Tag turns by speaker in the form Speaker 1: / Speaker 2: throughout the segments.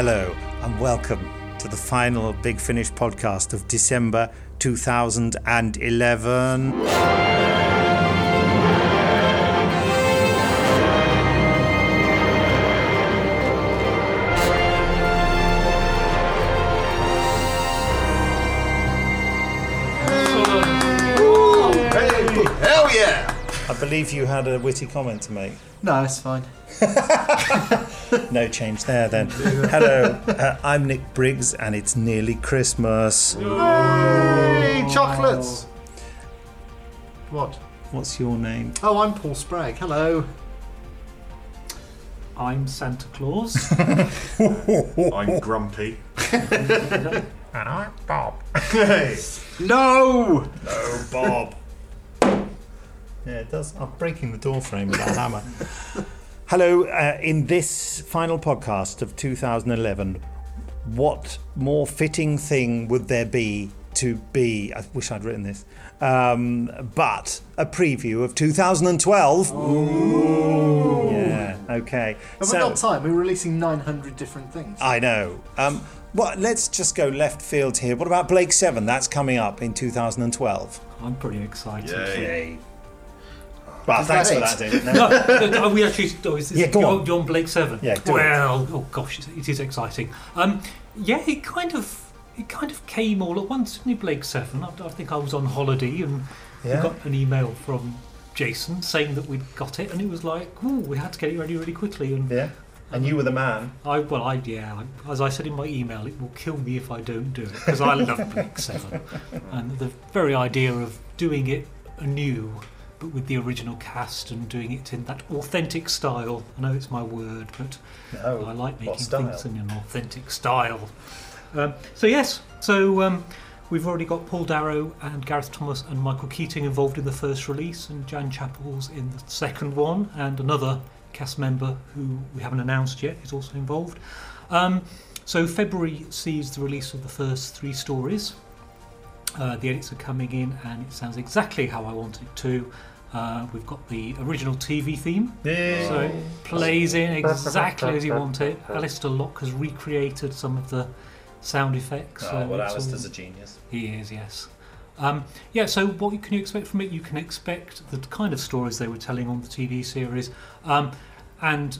Speaker 1: Hello, and welcome to the final Big Finish podcast of December 2011. Believe you had a witty comment to make.
Speaker 2: No, it's fine.
Speaker 1: No change there then. Hello, uh, I'm Nick Briggs, and it's nearly Christmas.
Speaker 2: Hey, chocolates! What?
Speaker 1: What's your name?
Speaker 2: Oh, I'm Paul Spragg. Hello.
Speaker 3: I'm Santa Claus.
Speaker 4: I'm grumpy.
Speaker 1: And I'm Bob.
Speaker 4: Hey!
Speaker 2: No!
Speaker 1: Oh, Bob. Yeah, it does. I'm breaking the door frame with that hammer. Hello, uh, in this final podcast of 2011, what more fitting thing would there be to be? I wish I'd written this, um, but a preview of 2012. Yeah, okay.
Speaker 2: Have we got time? We're releasing 900 different things.
Speaker 1: I know. Um, well, let's just go left field here. What about Blake Seven? That's coming up in 2012.
Speaker 3: I'm pretty excited.
Speaker 4: Yay.
Speaker 1: Yay. Well,
Speaker 2: Is
Speaker 1: thanks
Speaker 2: that
Speaker 1: for
Speaker 2: it?
Speaker 1: that, David. No.
Speaker 3: No, are we actually? Oh, is this
Speaker 1: Yeah, go
Speaker 3: you're,
Speaker 1: on.
Speaker 3: you're Blake Seven.
Speaker 1: Yeah, do it.
Speaker 3: well, oh gosh, it- it is exciting. Um, yeah, it kind of, it kind of came all at once, didn't it, Blake Seven? I, I think I was on holiday and
Speaker 1: Yeah.
Speaker 3: we got an email from Jason saying that we'd got it, and it was like, oh, we had to get it ready really quickly. And
Speaker 1: Yeah. And you were the man.
Speaker 3: I, well, I yeah, I, as I said in my email, it will kill me if I don't do it because I love Blake Seven, and the very idea of doing it anew, but with the original cast and doing it in that authentic style. I know it's my word, but
Speaker 1: No.
Speaker 3: I like making things in an authentic style. Um, so yes, so um, we've already got Paul Darrow and Gareth Thomas and Michael Keating involved in the first release, and Jan Chappell's in the second one, and another cast member who we haven't announced yet is also involved. Um, so February sees the release of the first three stories. Uh, the edits are coming in, and it sounds exactly how I want it to. Uh, we've got the original TV theme,
Speaker 1: Yeah.
Speaker 3: so it plays in exactly as you want it. Alistair Lock has recreated some of the sound effects.
Speaker 1: Oh, well,
Speaker 3: it's all-
Speaker 1: a genius.
Speaker 3: He is, yes. Um, yeah, so what can you expect from it? You can expect the kind of stories they were telling on the TV series. Um, and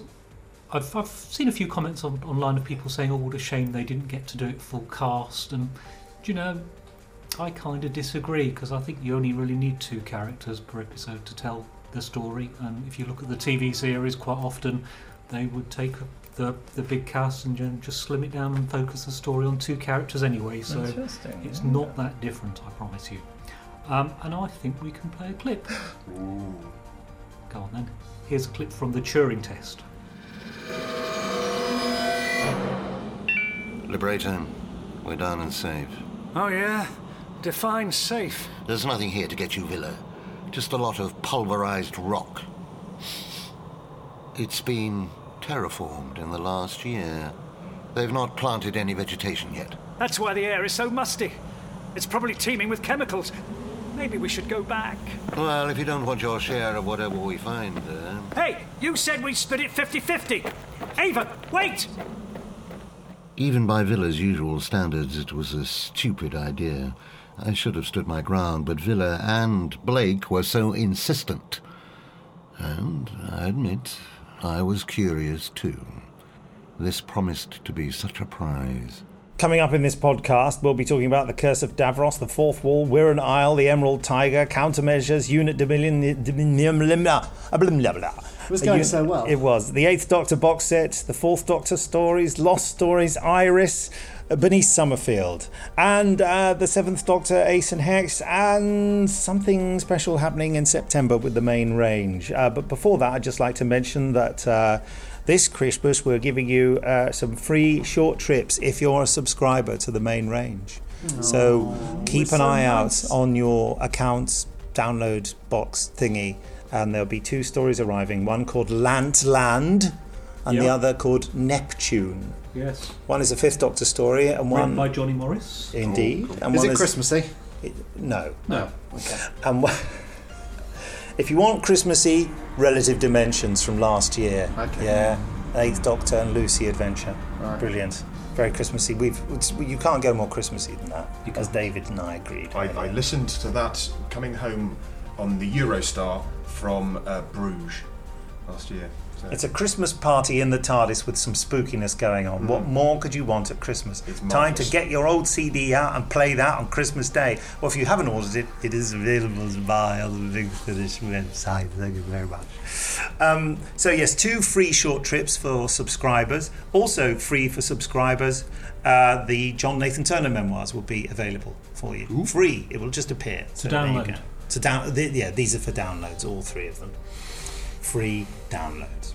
Speaker 3: I've, I've seen a few comments on, online of people saying, oh, what a shame they didn't get to do it full cast. And, do you know, I kind of disagree because I think you only really need two characters per episode to tell the story. And if you look at the TV series, quite often they would take the, the big cast and just slim it down and focus the story on two characters anyway. So
Speaker 1: Interesting.
Speaker 3: it's not that different, I promise you. Um, and I think we can play a clip. Go on then. Here's a clip from the Turing test.
Speaker 5: Liberator, we're down and safe.
Speaker 6: Oh, yeah? Define safe.
Speaker 5: There's nothing here to get you Vila. Just a lot of pulverized rock. It's been terraformed in the last year. They've not planted any vegetation yet.
Speaker 6: That's why the air is so musty. It's probably teeming with chemicals. Maybe we should go back.
Speaker 5: Well, if you don't want your share of whatever we find there.
Speaker 6: Hey, you said we split it 50 50. Avon, wait!
Speaker 5: Even by Vila's usual standards, it was a stupid idea. I should have stood my ground, but Vila and Blake were so insistent. And I admit, I was curious too. This promised to be such a prize.
Speaker 1: Coming up in this podcast, we'll be talking about the Curse of Davros, the Fourth Wall, Wirrn Isle, the Emerald Tiger, countermeasures, Unit Dominion, Dominion, blah, blah, blah, blah, blah.
Speaker 2: It was going
Speaker 1: You-
Speaker 2: so well.
Speaker 1: It was. The Eighth Doctor box set, the Fourth Doctor stories, Lost Stories, Iris, Bernice Summerfield, and uh, the Seventh Doctor, Ace and Hex, and something special happening in September with the main range. Uh, but before that, I'd just like to mention that. Uh, this Christmas, we're giving you uh, some free short trips if you're a subscriber to the main range. so keep an
Speaker 2: so
Speaker 1: eye
Speaker 2: nice.
Speaker 1: out on your account's download box thingy, and there'll be two stories arriving one called Lant Land, and the other called Neptune.
Speaker 3: Yes.
Speaker 1: One is a Fifth Doctor story, and
Speaker 3: Written
Speaker 1: one.
Speaker 3: by Johnny Morris.
Speaker 1: Indeed. And
Speaker 2: Is
Speaker 1: one
Speaker 2: it Christmassy?
Speaker 1: No.
Speaker 2: No. Okay.
Speaker 1: And wha- if you want Christmassy relative dimensions from last year,
Speaker 2: Okay.
Speaker 1: yeah, Eighth Doctor and Lucy adventure.
Speaker 2: Right.
Speaker 1: Brilliant. Very Christmassy. We've it's, you can't go more Christmassy than that, as David and I agreed.
Speaker 4: I, I listened to that coming home on the Eurostar from uh, Bruges last year. So
Speaker 1: It's a Christmas party in the TARDIS with some spookiness going on. What more could you want at Christmas?
Speaker 4: It's
Speaker 1: Time to get your old CD out and play that on Christmas Day. Well, if you haven't ordered it, it is available to buy on the Big Finish website. Thank you very much. Um, so, yes, two free short trips for subscribers. Also, free for subscribers, uh, the John Nathan Turner memoirs will be available for you. Free. It will just appear. So there you
Speaker 3: download.
Speaker 1: go. To down, th- yeah, these are for downloads, all three of them. Free downloads.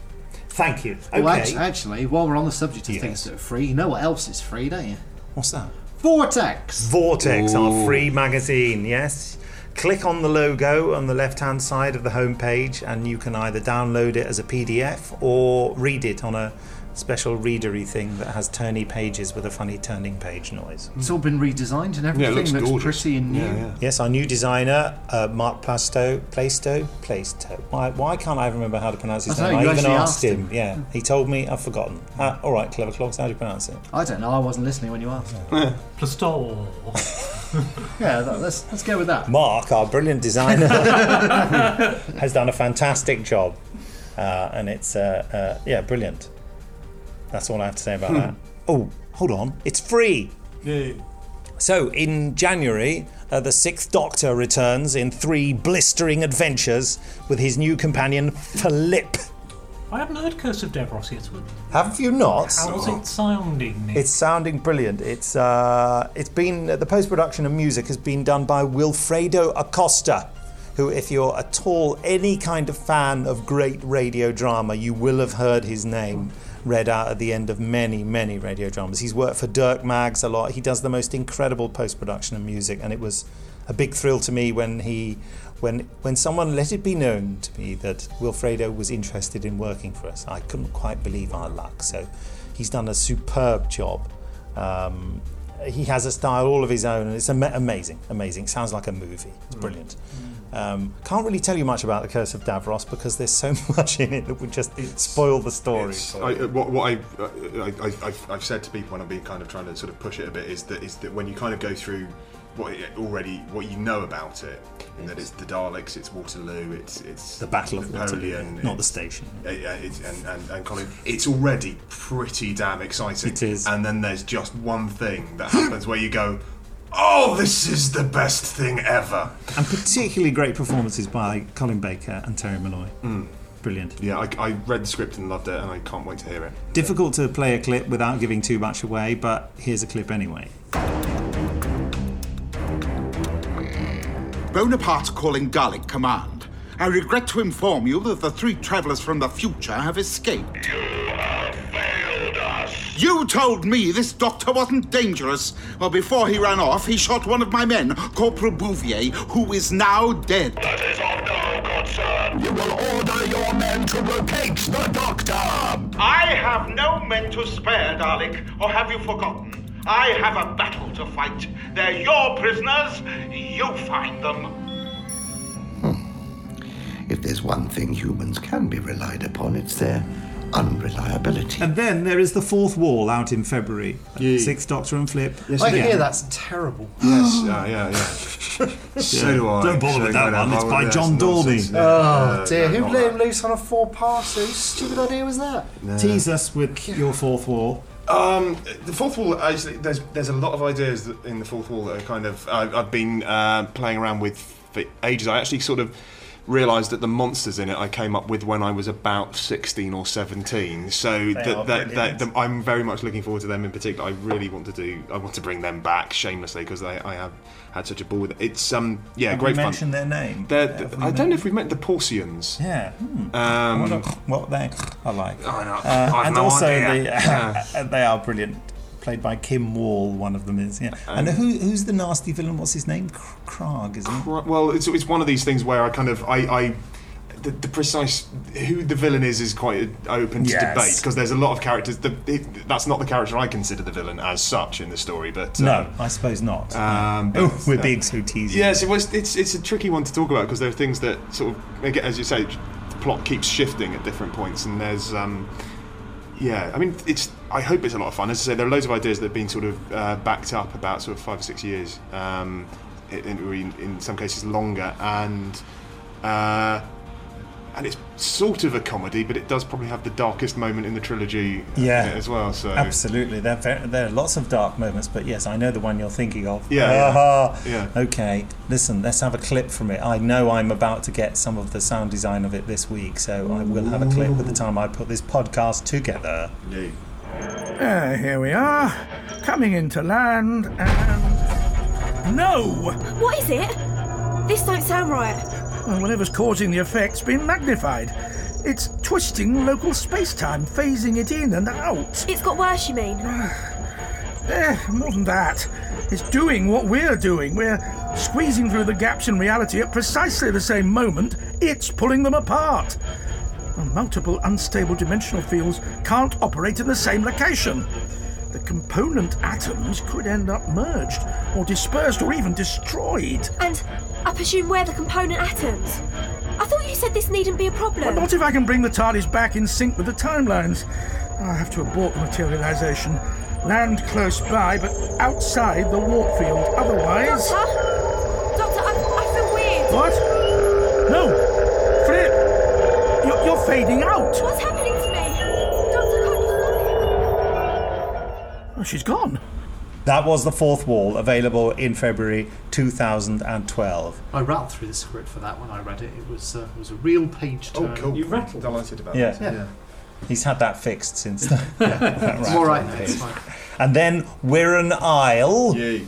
Speaker 1: Thank you. Okay.
Speaker 2: Well, act- actually, while we're on the subject of
Speaker 1: Yes.
Speaker 2: things that are free, you know what else is free, don't you?
Speaker 1: What's that?
Speaker 2: Vortex!
Speaker 1: Vortex, our free magazine, yes. Click on the logo on the left hand side of the homepage, and you can either download it as a PDF or read it on a special readery thing that has turny pages with a funny turning page noise.
Speaker 2: It's all been redesigned and
Speaker 4: yeah,
Speaker 2: everything
Speaker 4: it looks,
Speaker 2: looks,
Speaker 4: gorgeous.
Speaker 2: pretty and new.
Speaker 4: Yeah, yeah.
Speaker 1: Yes, our new designer, uh, Mark Plasto, Plaisto, Plaisto. Why, why can't I remember how to pronounce his
Speaker 2: I
Speaker 1: name?
Speaker 2: know,
Speaker 1: I even asked
Speaker 2: asked
Speaker 1: him. Yeah, he told me. I've forgotten. Uh, all right, clever clogs. How do you pronounce it?
Speaker 2: I don't know, I wasn't listening when you asked.
Speaker 3: Plastol.
Speaker 2: Yeah, that, let's, let's go with that.
Speaker 1: Mark, our brilliant designer, has done a fantastic job, uh, and it's uh, uh, yeah, brilliant. That's all I have to say about that. Oh, hold on, it's free. So in January, uh, the Sixth Doctor returns in three blistering adventures with his new companion Flip.
Speaker 3: I haven't heard Curse of Davros yet.
Speaker 1: Have you not?
Speaker 3: How's it sounding? Nick?
Speaker 1: It's sounding brilliant. It's uh, it's been the post production and music has been done by Wilfredo Acosta, who, if you're at all any kind of fan of great radio drama, you will have heard his name read out at the end of many many radio dramas. He's worked for Dirk Maggs a lot. He does the most incredible post production and music, and it was a big thrill to me when he. When, when someone let it be known to me that Wilfredo was interested in working for us, I couldn't quite believe our luck. So he's done a superb job. Um, he has a style all of his own, and it's ama- amazing, amazing. Sounds like a movie. It's brilliant. Um, can't really tell you much about the Curse of Davros because there's so much in it that would just spoil the story.
Speaker 4: I, uh, what, what I, uh, I, I've said to people when I've been kind of trying to sort of push it a bit is that is that when you kind of go through what it already what you know about it, and that it's the Daleks, it's Waterloo, it's it's
Speaker 1: the Battle of
Speaker 4: Napoleon,
Speaker 1: Waterloo, not the station.
Speaker 4: and, and, and Colin, it's already pretty damn exciting.
Speaker 1: It is.
Speaker 4: And then there's just one thing that happens where you go, oh, this is the best thing ever.
Speaker 1: And particularly great performances by Colin Baker and Terry Molloy. Hmm. Brilliant.
Speaker 4: Yeah, I, I read the script and loved it, and I can't wait to hear it.
Speaker 1: Difficult to play a clip without giving too much away, but here's a clip anyway.
Speaker 7: Bonaparte calling Dalek Command. I regret to inform you that the three travelers from the future have escaped.
Speaker 8: You
Speaker 7: told me this doctor wasn't dangerous. Well, before he ran off, he shot one of my men, Corporal Bouvier, who is now dead.
Speaker 8: That is of no concern. You will order your men to locate the doctor.
Speaker 9: I have no men to spare, Dalek, or have you forgotten? I have a battle to fight. They're your prisoners. You find them. Hmm.
Speaker 5: If there's one thing humans can be relied upon, it's their unreliability.
Speaker 1: And then there is the fourth wall out in February. Sixth Doctor and Flip.
Speaker 2: I
Speaker 1: Again.
Speaker 2: hear that's terrible.
Speaker 4: Yes, yeah, yeah, yeah. So do I.
Speaker 1: Don't bother
Speaker 4: So
Speaker 1: with that one, it's by John Dorney.
Speaker 4: nonsense, yeah.
Speaker 2: Oh dear,
Speaker 4: no,
Speaker 2: who let him loose on a four passer? Whose stupid idea was that?
Speaker 1: Tease us with your fourth wall.
Speaker 4: Um, the fourth wall, actually, there's there's a lot of ideas that, in the fourth wall that are kind of I've, I've been uh, playing around with for ages. I actually sort of realised that the monsters in it I came up with when I was about 16 or 17. So that, that, that,
Speaker 1: brilliant.
Speaker 4: them- I'm very much looking forward to them in particular. I really want to do. I want to bring them back shamelessly because I, I have had such a ball with it. It's um yeah
Speaker 1: Have
Speaker 4: great
Speaker 1: we
Speaker 4: fun.
Speaker 1: mentioned their name?
Speaker 4: They're-
Speaker 1: Have we
Speaker 4: I don't know if we've met the Porcians.
Speaker 1: Yeah. Hmm.
Speaker 4: Um,
Speaker 1: what, they are like.
Speaker 4: I know,
Speaker 1: Uh, and
Speaker 4: no
Speaker 1: also,
Speaker 4: idea.
Speaker 1: the,
Speaker 4: Yeah.
Speaker 1: they are brilliant. Played by Kim Wall, one of them is. Yeah. And
Speaker 4: Um,
Speaker 1: who, who's the nasty villain? What's his name? Krag, isn't it?
Speaker 4: Well, it's, it's one of these things where I kind of I, I the, the precise who the villain is is quite open to
Speaker 1: Yes.
Speaker 4: debate because there's a lot of characters. The, it, that's not the character I consider the villain as such in the story, but
Speaker 1: No,
Speaker 4: um,
Speaker 1: I suppose not.
Speaker 4: Um,
Speaker 1: oh,
Speaker 4: but,
Speaker 1: we're
Speaker 4: uh,
Speaker 1: being so teasy.
Speaker 4: Yes, it was. It's it's a tricky one to talk about because there are things that sort of, as you say, the plot keeps shifting at different points, and there's um, Yeah, I mean, it's. I hope it's a lot of fun. As I say, there are loads of ideas that have been sort of uh, backed up about sort of five or six years, um, in, in, in some cases longer, and uh, and it's sort of a comedy, but it does probably have the darkest moment in the trilogy uh,
Speaker 1: Yeah.
Speaker 4: as well. So
Speaker 1: Absolutely, there, there there are lots of dark moments, but yes, I know the one you're thinking of.
Speaker 4: Yeah, yeah.
Speaker 1: Ah,
Speaker 4: Yeah.
Speaker 1: Okay, listen, let's have a clip from it. I know I'm about to get some of the sound design of it this week, so I will have a clip at the time I put this podcast together.
Speaker 10: Uh, here we are, coming into land, and. No!
Speaker 11: What is it? This don't sound right.
Speaker 10: Well, whatever's causing the effect's been magnified. It's twisting local space time, phasing it in and out.
Speaker 11: It's got worse, you mean?
Speaker 10: Eh, more than that. It's doing what we're doing. We're squeezing through the gaps in reality at precisely the same moment it's pulling them apart. Well, multiple unstable dimensional fields can't operate in the same location. The component atoms could end up merged, or dispersed, or even destroyed.
Speaker 11: And I presume we're the component atoms. I thought you said this needn't be a problem.
Speaker 10: But not if I can bring the TARDIS back in sync with the timelines. I'll have to abort the materialization. Land close by, but outside the warp field. Otherwise.
Speaker 11: Doctor? Doctor, I, I feel weird.
Speaker 10: What? No! Flip! You're, you're fading out!
Speaker 11: What's happening to me? Doctor, can't you stop
Speaker 10: Oh, she's gone.
Speaker 1: That was the fourth wall, available in February 2012.
Speaker 2: I rattled through the script for that when I read it. It was uh, it was a real page
Speaker 4: Oh,
Speaker 2: turn.
Speaker 4: cool.
Speaker 3: You rattled.
Speaker 4: Delighted about
Speaker 1: Yeah.
Speaker 4: that.
Speaker 2: Yeah.
Speaker 1: He's had that fixed since. The,
Speaker 2: It's all right now. It's fine.
Speaker 1: and then Wirrn Isle.
Speaker 4: Yay.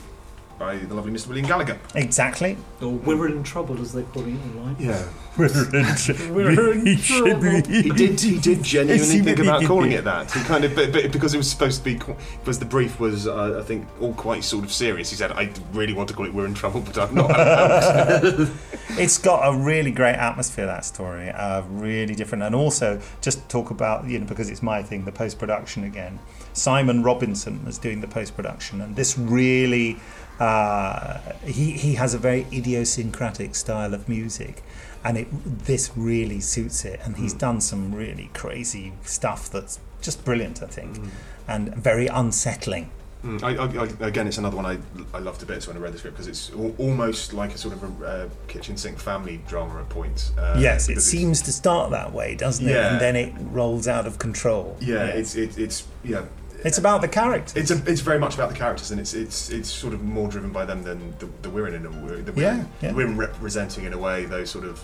Speaker 4: By the lovely Mr. William Gallagher.
Speaker 1: Exactly.
Speaker 3: Or we're in trouble, as they put it online.
Speaker 4: Yeah.
Speaker 3: We're in trouble.
Speaker 4: He did. He did genuinely think about calling it that. He kind of, but, but because it was supposed to be, qu- because the brief was, uh, I think, all quite sort of serious. He said, "I really want to call it We're in Trouble, but I've not." had a
Speaker 1: It's got a really great atmosphere. That story, uh, really different, and also just to talk about you know because it's my thing, the post production again. Simon Robinson was doing the post production, and this really uh, he he has a very idiosyncratic style of music, and it this really suits it. And he's done some really crazy stuff that's just brilliant, I think, and very unsettling.
Speaker 4: Mm, I, I, I, again, it's another one I, I loved a bit when I read the script because it's al- almost like a sort of a uh, kitchen sink family drama at points. Uh,
Speaker 1: yes, it seems to start that way, doesn't it?
Speaker 4: Yeah.
Speaker 1: And then it rolls out of control.
Speaker 4: Yeah,
Speaker 1: Yes.
Speaker 4: it's it, it's yeah.
Speaker 1: It's about the characters.
Speaker 4: It's a, it's very much about the characters, and it's it's it's sort of more driven by them than the, the Wirrn in a way. The Wirrn,
Speaker 1: Yeah, yeah.
Speaker 4: the Wirrn representing in a way those sort of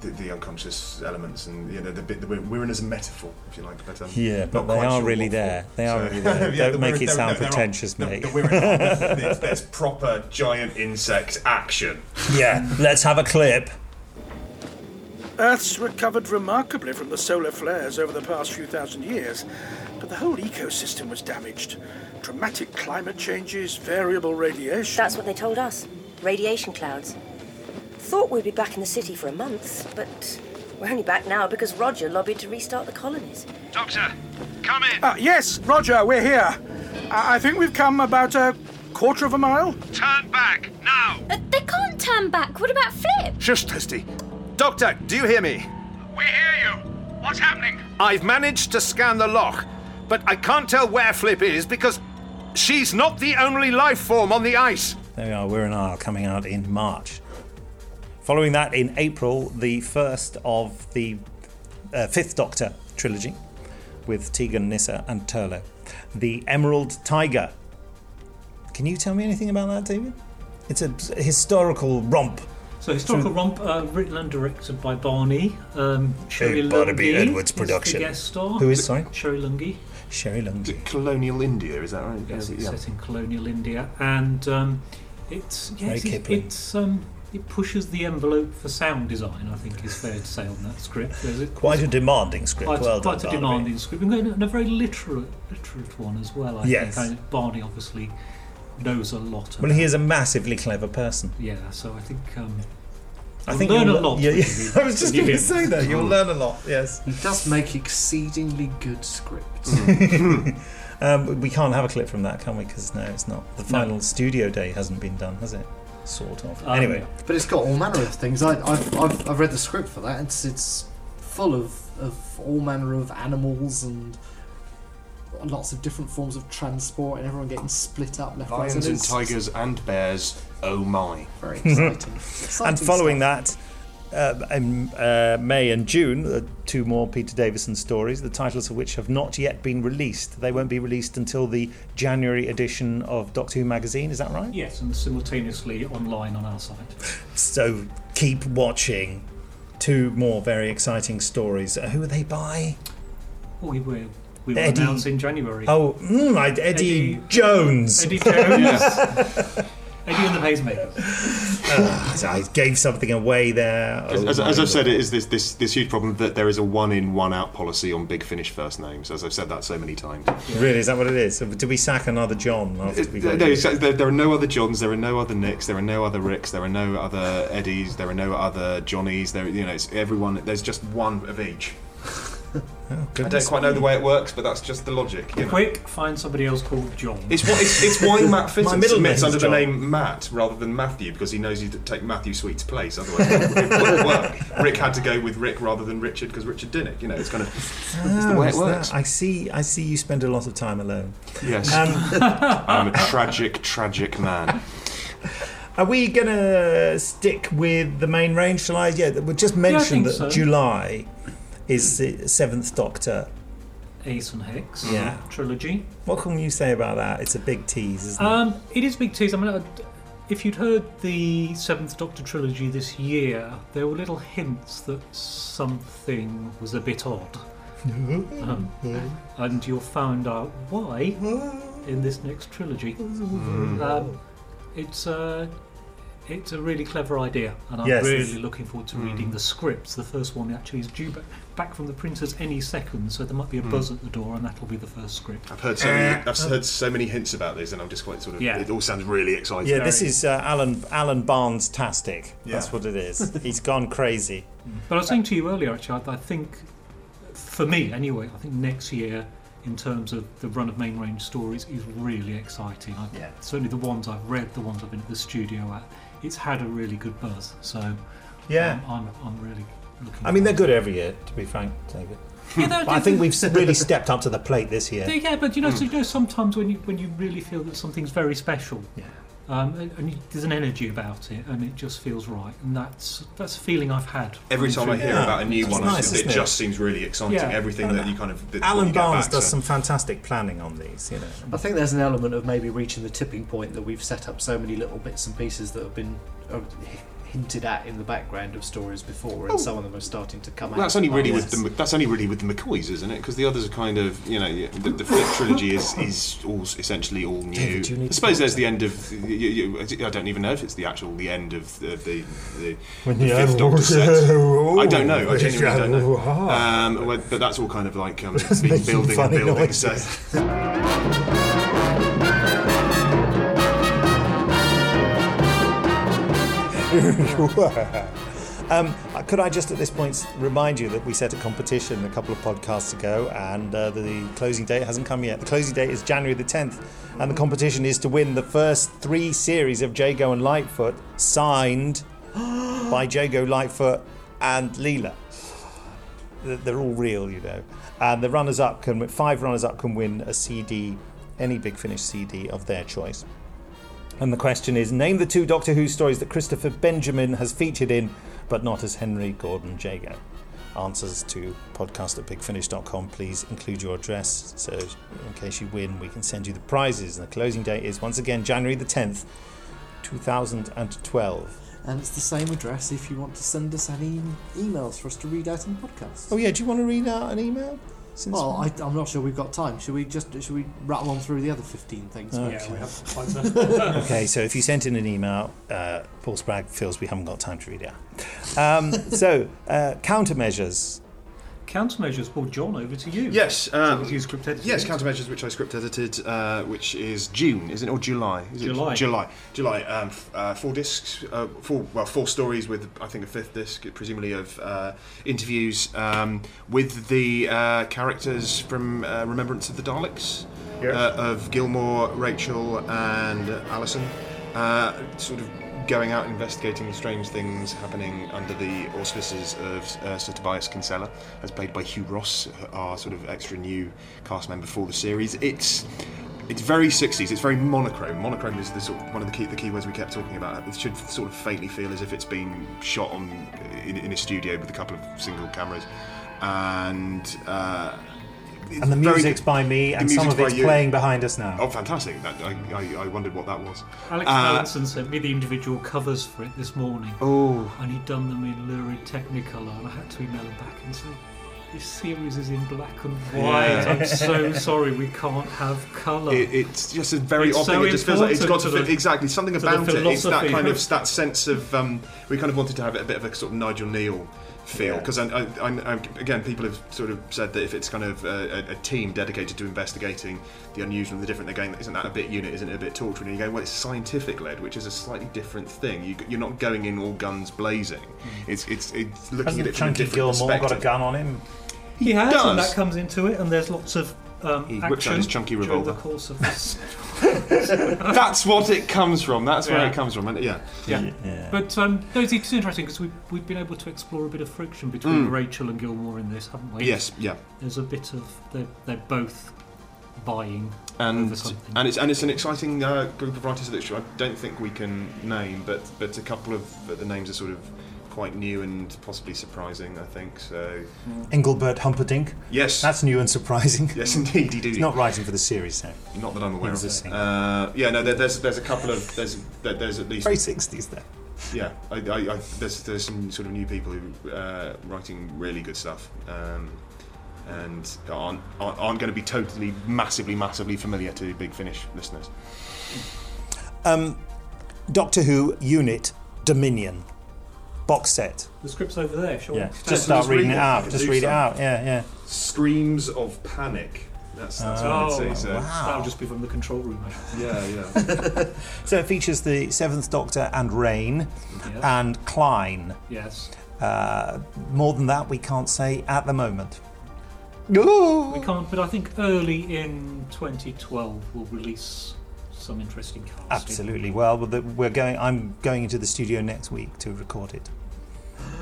Speaker 4: the, the unconscious elements, and you know the bit the Wirrn as a metaphor, if you like. But um,
Speaker 1: Yeah, but they are
Speaker 4: sure
Speaker 1: really there. They are
Speaker 4: So-
Speaker 1: really there.
Speaker 4: Yeah,
Speaker 1: Don't
Speaker 4: the
Speaker 1: make it sound
Speaker 4: they're
Speaker 1: pretentious, mate.
Speaker 4: The there's, there's proper giant insect action.
Speaker 1: Yeah, let's have a clip.
Speaker 10: Earth's recovered remarkably from the solar flares over the past few thousand years, but the whole ecosystem was damaged. Dramatic climate changes, variable radiation.
Speaker 12: That's what they told us. Radiation clouds. Thought we'd be back in the city for a month, but we're only back now because Roger lobbied to restart the colonies.
Speaker 6: Doctor, come in.
Speaker 10: Ah, yes, Roger, we're here. I, I think we've come about a quarter of a mile.
Speaker 6: Turn back now.
Speaker 11: Uh, they can't turn back. What about Flip?
Speaker 13: Shush, Toasty. Doctor, do you hear me?
Speaker 6: We hear you. What's happening?
Speaker 13: I've managed to scan the lock, but I can't tell where Flip is because she's not the only life form on the ice.
Speaker 1: There we are, Wirrn Isle coming out in March. Following that, in April, the first of the uh, Fifth Doctor trilogy with Tegan, Nyssa, and Turlough. The Emerald Tiger. Can you tell me anything about that, David? It's a historical romp.
Speaker 3: So historical
Speaker 1: Through-
Speaker 3: romp, uh, written and directed by Barney. Um, Sherry
Speaker 1: Big Barnaby
Speaker 3: Lungi
Speaker 1: Edwards
Speaker 3: is
Speaker 1: production.
Speaker 3: The guest star.
Speaker 1: Who is, sorry?
Speaker 3: Sherry Lungi.
Speaker 1: Sherry Lungi.
Speaker 4: Colonial India, is that right?
Speaker 3: Yes, it's
Speaker 4: Yeah.
Speaker 3: set in colonial India, and um, it's
Speaker 1: Very
Speaker 3: yes, it,
Speaker 1: Kipling.
Speaker 3: it's um, it pushes the envelope for sound design. I think is fair to say on that script. There's a,
Speaker 1: Quite a demanding script.
Speaker 3: quite,
Speaker 1: well
Speaker 3: quite
Speaker 1: done,
Speaker 3: a
Speaker 1: Barnaby.
Speaker 3: demanding script, and a- and a very literate, literate one as well. I
Speaker 1: Yes.
Speaker 3: think And Barney obviously knows a lot.
Speaker 1: Well, he is a massively clever person.
Speaker 3: Yeah, so I think um,
Speaker 1: I
Speaker 3: you'll
Speaker 1: think
Speaker 3: learn a lot.
Speaker 1: yeah, yeah. I was just going to say that. You'll learn a lot, yes.
Speaker 2: He does make exceedingly good scripts.
Speaker 1: um, we can't have a clip from that, can we? Because no, it's not. The final studio day hasn't been done, has it? Sort of.
Speaker 2: Um,
Speaker 1: anyway,
Speaker 2: but it's got all manner of things. I, I've, I've, I've read the script for that. It's it's full of, of all manner of animals and lots of different forms of transport and everyone getting split up left, right,
Speaker 4: Lions and tigers and bears. Oh my!
Speaker 2: Very exciting. Exciting
Speaker 1: and following that, uh, in uh, May and June, uh, two more Peter Davison stories, the titles of which have not yet been released. They won't be released until the January edition of Doctor Who magazine, is that right?
Speaker 3: Yes, and simultaneously online on our site.
Speaker 1: So keep watching. Two more very exciting stories. Uh, who are they by?
Speaker 3: Oh, we will. We will
Speaker 1: Eddie-
Speaker 3: announce in January.
Speaker 1: Oh, mm, I- Eddie, Jones.
Speaker 3: Eddie Jones. Eddie and the Pacemakers.
Speaker 1: Uh, I gave something away there.
Speaker 4: As,
Speaker 1: Oh
Speaker 4: as, as I've said, it is this, this this huge problem that there is a one in one out policy on Big Finish first names. As I've said that so many times.
Speaker 1: Really, is that what it is? So do we sack another John after we
Speaker 4: There,
Speaker 1: got you?
Speaker 4: there, there- there are no other Johns. There are no other Nicks. There are no other Ricks. There are no other Eddies. There are no other Johnnies. There, you know, it's everyone. There's just one of each. I don't quite know the way it works, but that's just the logic. You know.
Speaker 3: Quick, find somebody else called John.
Speaker 4: It's, what, it's, it's why Matt
Speaker 1: My
Speaker 4: Fitton
Speaker 1: middle
Speaker 4: submits
Speaker 1: name's
Speaker 4: under
Speaker 1: John.
Speaker 4: the name Matt rather than Matthew because he knows he'd take Matthew Sweet's place. Otherwise, it wouldn't work. Rick had to go with Rick rather than Richard because Richard didn't. You know, it's kind of it's the
Speaker 1: Oh,
Speaker 4: way it
Speaker 1: is that-
Speaker 4: works.
Speaker 1: I see. I see. You spend a lot of time alone.
Speaker 4: Yes,
Speaker 1: Um,
Speaker 4: I'm a tragic, tragic man.
Speaker 1: Are we gonna stick with the main range? Shall I? Yeah, we'll just mentioned
Speaker 3: think
Speaker 1: that
Speaker 3: so.
Speaker 1: July is the Seventh Doctor.
Speaker 3: Ace and Hex
Speaker 1: Yeah.
Speaker 3: trilogy.
Speaker 1: What can you say about that? It's a big tease, isn't it?
Speaker 3: Um, it is a big tease. I mean, if you'd heard the Seventh Doctor trilogy this year, there were little hints that something was a bit odd. Um, and you'll find out why in this next trilogy. Um, it's uh, it's a really clever idea, and I'm
Speaker 1: Yes,
Speaker 3: really looking forward to mm. reading the scripts. The first one actually is due back, back from the printers any second, so there might be a mm. buzz at the door, and that'll be the first script.
Speaker 4: I've heard so many. Uh, I've uh, heard so many hints about this, and I'm just quite sort of.
Speaker 3: Yeah.
Speaker 4: It all sounds really exciting.
Speaker 1: yeah, this is uh, Alan Alan Barnes tastic. That's what it is. He's gone crazy. Mm.
Speaker 3: But I was saying to you earlier, actually, I, I think, for me anyway, I think next year, in terms of the run of main range stories, is really exciting. I,
Speaker 1: Yeah.
Speaker 3: Certainly the ones I've read, the ones I've been at the studio at, it's had a really good buzz. So
Speaker 1: Yeah.
Speaker 3: um, I'm, I'm really looking
Speaker 1: I mean, they're good every year, to be frank, David.
Speaker 3: Yeah, they're-
Speaker 1: But I think we've really stepped up to the plate this year.
Speaker 3: Yeah, but you know, so, you know, sometimes when you when you really feel that something's very special,
Speaker 1: Yeah.
Speaker 3: Um, and, and there's an energy about it, and it just feels right, and that's that's a feeling I've had.
Speaker 4: Every
Speaker 3: from
Speaker 4: time I hear
Speaker 1: Yeah.
Speaker 4: about a new
Speaker 1: It's
Speaker 4: one,
Speaker 1: nice,
Speaker 4: it,
Speaker 1: isn't it?
Speaker 4: just seems really exciting.
Speaker 3: Yeah.
Speaker 4: Everything that you kind of. That,
Speaker 1: Alan Barnes
Speaker 4: back,
Speaker 1: does
Speaker 4: so-
Speaker 1: some fantastic planning on these, you know.
Speaker 2: I think there's an element of maybe reaching the tipping point that we've set up so many little bits and pieces that have been uh, h- hinted at in the background of stories before, and some of them are starting to come out.
Speaker 4: That's only really with the that's only really with the McCoys, isn't it? Because the others are kind of you know the, the fifth trilogy is is all essentially all new.
Speaker 1: David, you need
Speaker 4: I suppose
Speaker 1: watch
Speaker 4: there's the end of you, you, I don't even know if it's the actual the end of the the, the,
Speaker 1: When
Speaker 4: the
Speaker 1: the
Speaker 4: fifth Doctor set.
Speaker 1: Oh,
Speaker 4: I don't know. I genuinely don't know.
Speaker 1: oh,
Speaker 4: Um, but that's all kind of like um,
Speaker 1: Just
Speaker 4: been building and building.
Speaker 1: noises.
Speaker 4: So
Speaker 1: um, could I just at this point remind you that we set a competition a couple of podcasts ago and uh, the closing date hasn't come yet. The closing date is January the 10th, and the competition is to win the first three series of Jago and Lightfoot signed by Jago, Lightfoot, and Leela. They're- They're all real, you know. And the runners up can five runners up can win a CD, any Big Finish CD of their choice. And the question is name the two Doctor Who stories that Christopher Benjamin has featured in, but not as Henry Gordon Jago. Answers to podcast at bigfinish.com. Please include your address so in case you win, we can send you the prizes. And the closing date is once again January the 10th, 2012.
Speaker 2: And it's the same address if you want to send us any emails for us to read out in the podcast.
Speaker 1: Oh, yeah, do you want to read out an email? Since
Speaker 2: Well, I, I'm not sure we've got time. Should we just should we rattle on through the other 15 things?
Speaker 1: Okay.
Speaker 3: Yeah, we have quite a-
Speaker 1: okay, so if you sent in an email, uh, Paul Spragg feels we haven't got time to read it out. Um, so, uh, countermeasures.
Speaker 3: Countermeasures. Well, John, over to you.
Speaker 4: yes, um,
Speaker 3: So you script edited
Speaker 4: yes, countermeasures which I script edited, uh, which is June, isn't it or July? Is it
Speaker 3: July.
Speaker 4: July. July. Um, f- uh, four discs, uh, four well, four stories with I think a fifth disc, presumably of uh, interviews um, with the uh, characters from uh, Remembrance of the Daleks,
Speaker 1: Yes.
Speaker 4: uh, of Gilmore, Rachel, and Alison. Uh, sort of going out investigating strange things happening under the auspices of uh, Sir Tobias Kinsella, as played by Hugh Ross, our sort of extra new cast member for the series. It's it's very 60s. It's very monochrome. Monochrome is the sort of, one of the key the key words we kept talking about. It should sort of faintly feel as if it's been shot on in, in a studio with a couple of single cameras, and. Uh,
Speaker 1: And the
Speaker 4: very
Speaker 1: music's
Speaker 4: good.
Speaker 1: by me, and some of it's
Speaker 4: you.
Speaker 1: playing behind us now.
Speaker 4: Oh, fantastic! That, I, I, I wondered what that was.
Speaker 3: Alex
Speaker 4: Uh,
Speaker 3: sent me the individual covers for it this morning.
Speaker 4: Oh.
Speaker 3: And he'd done them in lurid Technicolor, and I had to email him back and say, This series is in black and white.
Speaker 4: Yeah.
Speaker 3: I'm so sorry we can't have colour.
Speaker 4: It, it's just a very
Speaker 3: It's
Speaker 4: odd
Speaker 3: so
Speaker 4: thing. It just feels like it's got to,
Speaker 3: important
Speaker 4: fit exactly something
Speaker 3: to
Speaker 4: about it. It's that kind of that sense of um, we kind of wanted to have a bit of a sort of Nigel Kneale feel
Speaker 1: Yeah.
Speaker 4: because I, I, I, again people have sort of said that if it's kind of a, a, a team dedicated to investigating the unusual and the different again isn't that a bit unit isn't it a bit Torchwood and you go well it's scientific led which is a slightly different thing you, you're not going in all guns blazing hmm. it's it's it's looking
Speaker 1: Hasn't
Speaker 4: at it from a different
Speaker 1: Gilmore got a gun on him?
Speaker 3: He has,
Speaker 4: does.
Speaker 3: and that comes into it, and there's lots of um,
Speaker 4: He
Speaker 3: action
Speaker 4: out his chunky
Speaker 3: during
Speaker 4: revolver.
Speaker 3: the course of this.
Speaker 4: that's what it comes from that's where
Speaker 3: Yeah.
Speaker 4: it comes from and yeah
Speaker 3: Yeah. But um, no, it's, it's interesting because we've, we've been able to explore a bit of friction between
Speaker 4: Mm.
Speaker 3: Rachel and Gilmore in this, haven't we?
Speaker 4: Yes, yeah.
Speaker 3: There's a bit of they're, they're both buying
Speaker 4: and
Speaker 3: over
Speaker 4: and it's and it's an exciting uh, group of writers that I don't think we can name, but but a couple of the names are sort of quite new and possibly surprising. I think so.
Speaker 1: Engelbert Humperdinck.
Speaker 4: Yes.
Speaker 1: That's new and surprising.
Speaker 4: Yes, indeed, he
Speaker 1: He's not writing for the series, so.
Speaker 4: Not that I'm aware of. Uh, yeah, no, there, there's there's a couple of there's there, there's at least
Speaker 1: Very 60s there.
Speaker 4: Yeah, I, I, I, there's there's some sort of new people who uh, writing really good stuff. Um, and aren't, aren't aren't going to be totally, massively, massively familiar to Big Finish listeners.
Speaker 1: Um, Doctor Who Unit Dominion box set.
Speaker 3: The script's over there, sure.
Speaker 1: Yeah, just start reading it out. Just read it out. Yeah, yeah.
Speaker 4: Screams of panic. That's, that's what
Speaker 3: Oh,
Speaker 4: I'd say. So.
Speaker 3: that'll just be from the control room.
Speaker 4: Yeah, yeah.
Speaker 1: So it features the Seventh Doctor and Raine
Speaker 3: Yes.
Speaker 1: and Klein.
Speaker 3: Yes.
Speaker 1: Uh, more than that, we can't say at the moment. No.
Speaker 3: We can't, but I think early in 2012 we'll release some interesting.
Speaker 1: Absolutely. Well, we're going. I'm going into the studio next week to record it.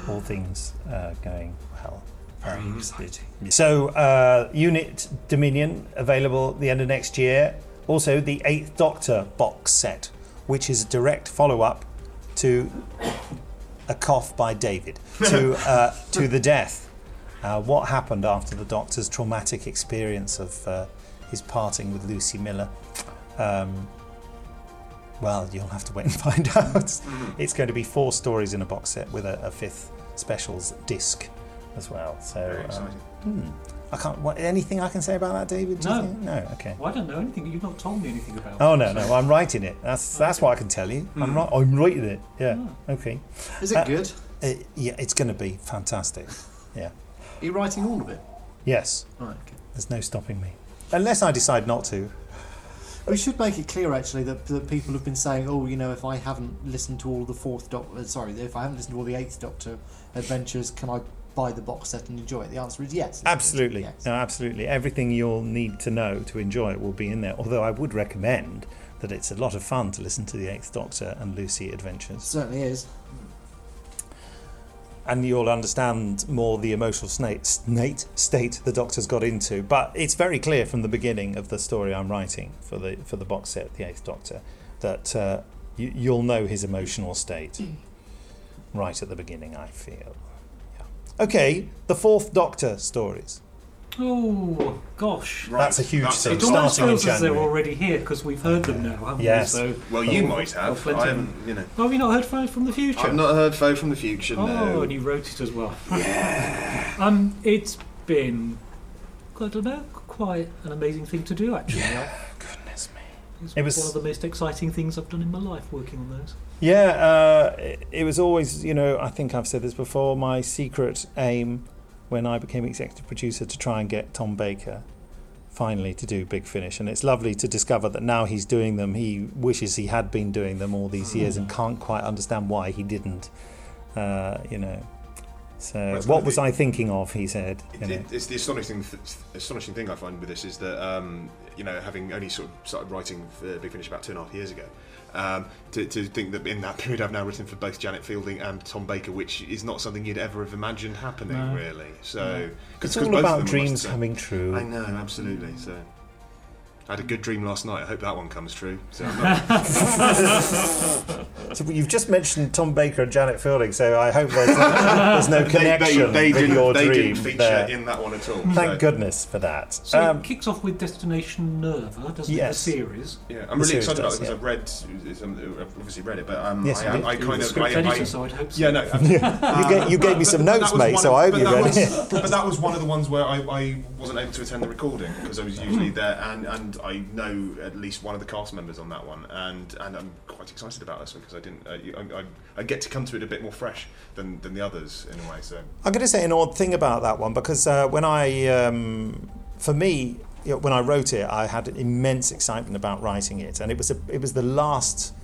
Speaker 1: All things uh, going well. Very exciting. So, uh, Unit Dominion available at the end of next year. Also, the Eighth Doctor box set, which is a direct follow-up to a cough by David to uh, to the death. Uh, what happened after the Doctor's traumatic experience of uh, his parting with Lucy Miller? Um, well, you'll have to wait and find out. It's going to be four stories in a box set with a, a fifth specials disc as well. So,
Speaker 4: Very
Speaker 1: um, hmm. I can't. What, anything I can say about that, David? Do you
Speaker 3: No.
Speaker 1: think? no. Okay.
Speaker 3: Well, I don't know anything. You've not told me anything about. It.
Speaker 1: Oh
Speaker 3: it,
Speaker 1: no,
Speaker 3: so-
Speaker 1: no, I'm writing it. That's that's what I can tell you. I'm
Speaker 3: Mhm.
Speaker 1: right. I'm writing it. Yeah. Okay.
Speaker 14: Is it
Speaker 1: Uh,
Speaker 14: good?
Speaker 1: it- yeah, it's going to be fantastic. Yeah.
Speaker 14: Are you writing all of it?
Speaker 1: Yes.
Speaker 14: Right. Okay.
Speaker 1: There's no stopping me, unless I decide not to.
Speaker 14: We should make it clear, actually, that, that people have been saying, "Oh, you know, if I haven't listened to all the fourth Doctor, uh, sorry, if I haven't listened to all the eighth Doctor adventures, can I buy the box set and enjoy it?" The answer is yes.
Speaker 1: Absolutely. No, absolutely. Everything you'll need to know to enjoy it will be in there. Although I would recommend that it's a lot of fun to listen to the Eighth Doctor and Lucy adventures.
Speaker 14: certainly is.
Speaker 1: And you'll understand more the emotional snate state the Doctor's got into. But it's very clear from the beginning of the story I'm writing for the for the box set, the Eighth Doctor, that uh, you, you'll know his emotional state right at the beginning. I feel. Yeah. Okay, the Fourth Doctor stories.
Speaker 3: Oh gosh,
Speaker 1: That's a huge thing,
Speaker 3: It almost
Speaker 1: starting in
Speaker 3: feels as they're
Speaker 1: January.
Speaker 3: already here because we've heard them now, haven't
Speaker 1: Yes.
Speaker 3: we? So
Speaker 4: Well, you might have.
Speaker 3: plenty
Speaker 4: I haven't, you know.
Speaker 3: Oh, have you not heard from from the future?
Speaker 4: I've not heard Foe from the Future.
Speaker 3: Oh,
Speaker 4: no.
Speaker 3: and you wrote it as well. Yeah. um, it's been, I don't know, quite an amazing thing to do actually.
Speaker 1: Goodness me.
Speaker 3: It's
Speaker 1: It was-
Speaker 3: one of the most exciting things I've done in my life working on those.
Speaker 1: Yeah, uh, it, it was always, you know, I think I've said this before, my secret aim when I became executive producer to try and get Tom Baker finally to do Big Finish. And it's lovely to discover that now he's doing them. He wishes he had been doing them all these years and can't quite understand why he didn't, uh, you know. So,
Speaker 4: That's
Speaker 1: what was
Speaker 4: it.
Speaker 1: I thinking of? He said.
Speaker 4: It, it's the astonishing, th- astonishing thing I find with this is that um, you know, having only sort of started writing for Big Finish about two and a half years ago, um, to, to think that in that period I've now written for both Janet Fielding and Tom Baker, which is not something you'd ever have imagined happening,
Speaker 1: No.
Speaker 4: really. So
Speaker 1: No.
Speaker 4: 'cause-
Speaker 1: It's
Speaker 4: 'cause
Speaker 1: all
Speaker 4: both
Speaker 1: about dreams
Speaker 4: must say-
Speaker 1: coming true.
Speaker 4: I know, absolutely. So. I had a good dream last night. I hope that one comes true. So
Speaker 1: so you've just mentioned Tom Baker and Janet Fielding, so I hope there's no, there's no
Speaker 4: They- they-
Speaker 1: connection
Speaker 4: they
Speaker 1: with
Speaker 4: didn't-
Speaker 1: your
Speaker 4: they
Speaker 1: dream
Speaker 4: didn't feature
Speaker 1: there.
Speaker 4: in that one at all,
Speaker 1: Thank
Speaker 4: so-
Speaker 1: goodness for that.
Speaker 3: So
Speaker 1: Um,
Speaker 3: it kicks off with Destination Nerva, doesn't
Speaker 1: yes.
Speaker 3: it? The series.
Speaker 4: Yeah, I'm really
Speaker 1: series
Speaker 4: excited about
Speaker 1: does,
Speaker 4: it because
Speaker 1: yeah.
Speaker 4: I've read, it's, um, I've obviously read it, but um,
Speaker 1: Yes,
Speaker 4: I,
Speaker 1: you.
Speaker 4: I, I
Speaker 1: You
Speaker 4: kind
Speaker 1: were
Speaker 4: of, I,
Speaker 3: editor,
Speaker 4: I,
Speaker 3: so I'd hope so.
Speaker 4: Yeah, no,
Speaker 1: You ga- you gave me some
Speaker 4: but- but
Speaker 1: notes, mate, so I hope
Speaker 4: but
Speaker 1: you
Speaker 4: that
Speaker 1: read
Speaker 4: was-
Speaker 1: it.
Speaker 4: But that was one of the ones where I, I wasn't able to attend the recording because I was usually there, and, and I know at least one of the cast members on that one, and, and I'm quite excited about this one because I didn't, uh, I, I, I get to come to it a bit more fresh than, than the others in a way. So
Speaker 1: I'm going to say an odd thing about that one because uh, when I, um, for me, you know, when I wrote it, I had immense excitement about writing it, and it was a, it was the last,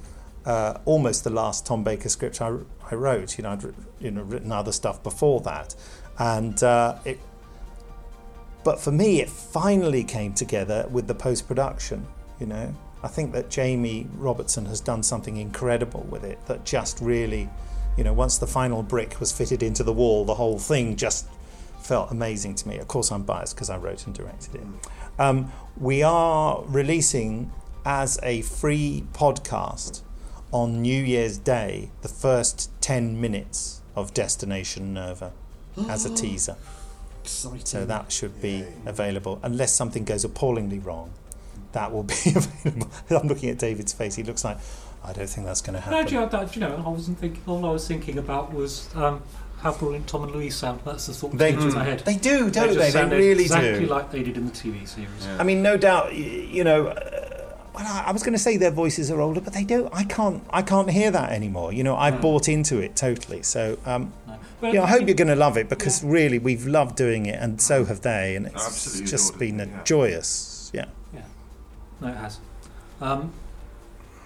Speaker 1: uh, almost the last Tom Baker script I, I wrote. You know, I'd you know written other stuff before that, and uh, it. But for me, it finally came together with the post production. You know, I think that Jamie Robertson has done something incredible with it. That just really, you know, once the final brick was fitted into the wall, the whole thing just felt amazing to me. Of course, I'm biased because I wrote and directed it. Um, we are releasing as a free podcast on New Year's Day the first 10 minutes of Destination Nerva as a teaser.
Speaker 14: Exciting.
Speaker 1: So that should be available, unless something goes appallingly wrong. That will be available. I'm looking at David's face. He looks like, I don't think that's going to
Speaker 3: No,
Speaker 1: happen.
Speaker 3: do you, know, do you know, I wasn't thinking. All I was thinking about was um, how brilliant Tom and Louise sound. That's the thought
Speaker 1: They-
Speaker 3: that came to my head.
Speaker 1: they do, don't
Speaker 3: just
Speaker 1: they? They
Speaker 3: sounded
Speaker 1: really
Speaker 3: exactly
Speaker 1: do.
Speaker 3: like they did in the TV series.
Speaker 1: I mean, no doubt, you know. Uh, well, I I was going to say their voices are older, but they don't. I can't. I can't hear that anymore. You know, I've
Speaker 3: No.
Speaker 1: bought into it totally. So, um,
Speaker 3: Well,
Speaker 1: you know, I
Speaker 3: I
Speaker 1: hope you're going to love it because really we've loved doing it, and so have they, and it's
Speaker 4: Absolutely
Speaker 1: just
Speaker 4: adored it,
Speaker 1: been a
Speaker 4: yeah.
Speaker 1: joyous. Yeah.
Speaker 3: Yeah, no, it has. Um,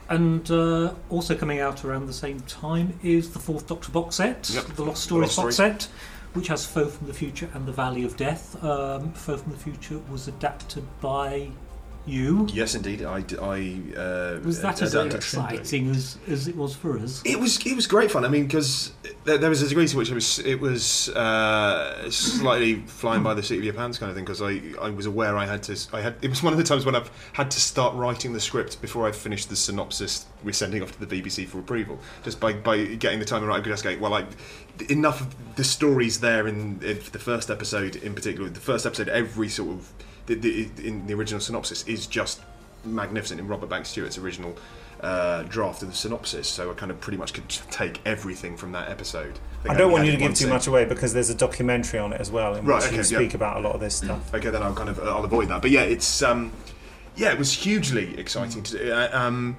Speaker 3: and uh, also coming out around the same time is the fourth Doctor box set,
Speaker 4: Yep.
Speaker 3: the Lost
Speaker 4: The
Speaker 3: Stories
Speaker 4: Lost
Speaker 3: box
Speaker 4: Stories.
Speaker 3: set, which has Foe from the Future and the Valley of Death. Um, Foe from the Future was adapted by you.
Speaker 4: yes, indeed, I uh,
Speaker 3: Was that as
Speaker 4: adapted-
Speaker 3: exciting as, as it was for us?
Speaker 4: It was it was great fun. I mean, because there, there was a degree to which it was it was uh, slightly flying by the seat of your pants kind of thing. Because I, I was aware I had to I had it was one of the times when I've had to start writing the script before I finished the synopsis we're sending off to the BBC for approval. Just by, by getting the time right, I could just go well. I enough of the stories there in, in the first episode in particular. The first episode, every sort of the, the, in the original synopsis is just magnificent in Robert Banks Stewart's original uh, draft of the synopsis. So I kind of pretty much could take everything from that episode. think
Speaker 1: I don't want you to give too much away because there's a documentary on it as well in
Speaker 4: Right,
Speaker 1: which
Speaker 4: okay,
Speaker 1: you
Speaker 4: yeah.
Speaker 1: speak about a lot of this stuff.
Speaker 4: Okay, then I'll kind of I'll avoid that. But yeah, it's um, yeah, it was hugely exciting to do. Uh, um,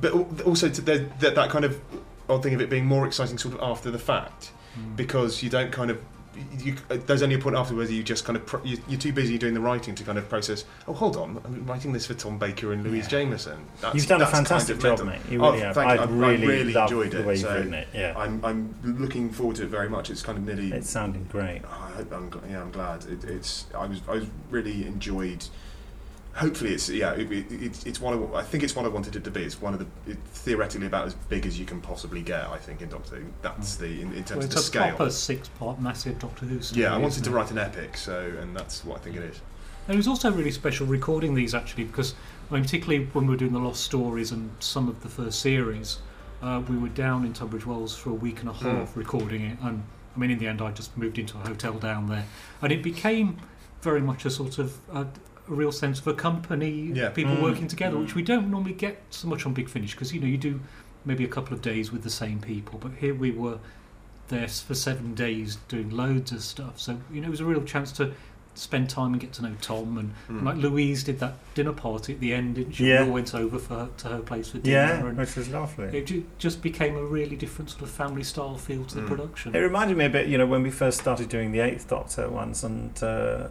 Speaker 4: but also to the, that that kind of odd thing of it being more exciting sort of after the fact, because you don't kind of. You, uh, there's only a point afterwards you just kind of pro- you, you're too busy doing the writing to kind of process. Oh, hold on, I'm writing this for Tom Baker and Louise Jameson. That's,
Speaker 1: You've done a
Speaker 4: that's kind
Speaker 1: fantastic
Speaker 4: of
Speaker 1: job,
Speaker 4: mental.
Speaker 1: mate. You
Speaker 4: Oh,
Speaker 1: have.
Speaker 4: thank you.
Speaker 1: I really
Speaker 4: really enjoyed
Speaker 1: the
Speaker 4: it.
Speaker 1: way you've
Speaker 4: so
Speaker 1: written it, yeah.
Speaker 4: I'm, I'm looking forward to it very much. It's kind of nearly.
Speaker 1: It's sounding great.
Speaker 4: I hope I'm, gl- yeah, I'm glad. It, it's I was I was really enjoyed. Hopefully, it's yeah. It, it, it's it's one of I think it's one I wanted it to be. It's one of the it, theoretically about as big as you can possibly get. I think in Doctor Who. That's the in, in terms
Speaker 3: Well,
Speaker 4: of
Speaker 3: it's a proper six-part massive Doctor Who story.
Speaker 4: Yeah, I wanted to write an epic, so and that's what I think it is.
Speaker 3: And it was also really special recording these actually because, I mean, particularly when we were doing the Lost Stories and some of the first series, uh, we were down in Tunbridge Wells for a week and a half recording it. And I mean, in the end, I just moved into a hotel down there, and it became very much a sort of uh, a real sense of a company,
Speaker 4: Yeah.
Speaker 3: people
Speaker 1: Mm.
Speaker 3: working together, which we don't normally get so much on Big Finish because you know you do maybe a couple of days with the same people, but here we were there for seven days doing loads of stuff. So you know it was a real chance to spend time and get to know Tom and.
Speaker 4: Mm.
Speaker 3: like Louise did that dinner party at the end, didn't she?
Speaker 1: Yeah.
Speaker 3: We all went over for her, to her place for dinner.
Speaker 1: Yeah,
Speaker 3: and
Speaker 1: which was lovely.
Speaker 3: it ju- just became a really different sort of family style feel to the
Speaker 4: Mm.
Speaker 3: production.
Speaker 1: It reminded me a bit, you know, when we first started doing the Eighth Doctor once, and uh,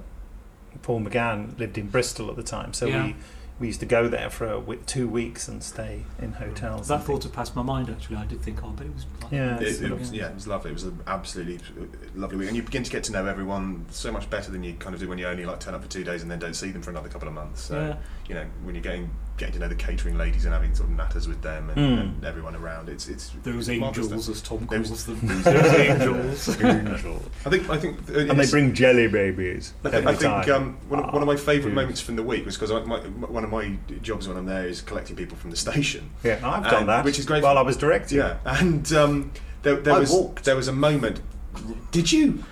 Speaker 1: Paul McGann lived in Bristol at the time, so
Speaker 3: Yeah.
Speaker 1: we we used to go there for a w- two weeks and stay in mm. hotels.
Speaker 3: That thought had passed my mind actually. I did think, oh, but it was. Like,
Speaker 1: Yeah,
Speaker 4: It, it was, yeah, it was lovely. It was an absolutely uh, lovely week, and you begin to get to know everyone so much better than you kind of do when you only like turn up for two days and then don't see them for another couple of months. So
Speaker 3: Yeah.
Speaker 4: You know when you're getting getting to know the catering ladies and having sort of natters with them and,
Speaker 3: Mm.
Speaker 4: and everyone around, it's it's
Speaker 3: Those
Speaker 4: it's
Speaker 3: angels,
Speaker 4: stuff.
Speaker 3: as Tom
Speaker 4: Those-
Speaker 3: them.
Speaker 4: those
Speaker 3: Those
Speaker 4: angels.
Speaker 3: angels.
Speaker 4: I think I think uh,
Speaker 1: and they bring jelly babies.
Speaker 4: I think, I think um, one, of, one of my favourite moments from the week was because one of my jobs when I'm there is collecting people from the station.
Speaker 1: Yeah, I've done that
Speaker 4: which is great.
Speaker 1: while
Speaker 4: fun.
Speaker 1: I was directing.
Speaker 4: Yeah, and um, there, there
Speaker 1: I
Speaker 4: was
Speaker 1: walked.
Speaker 4: there was a moment. Did you?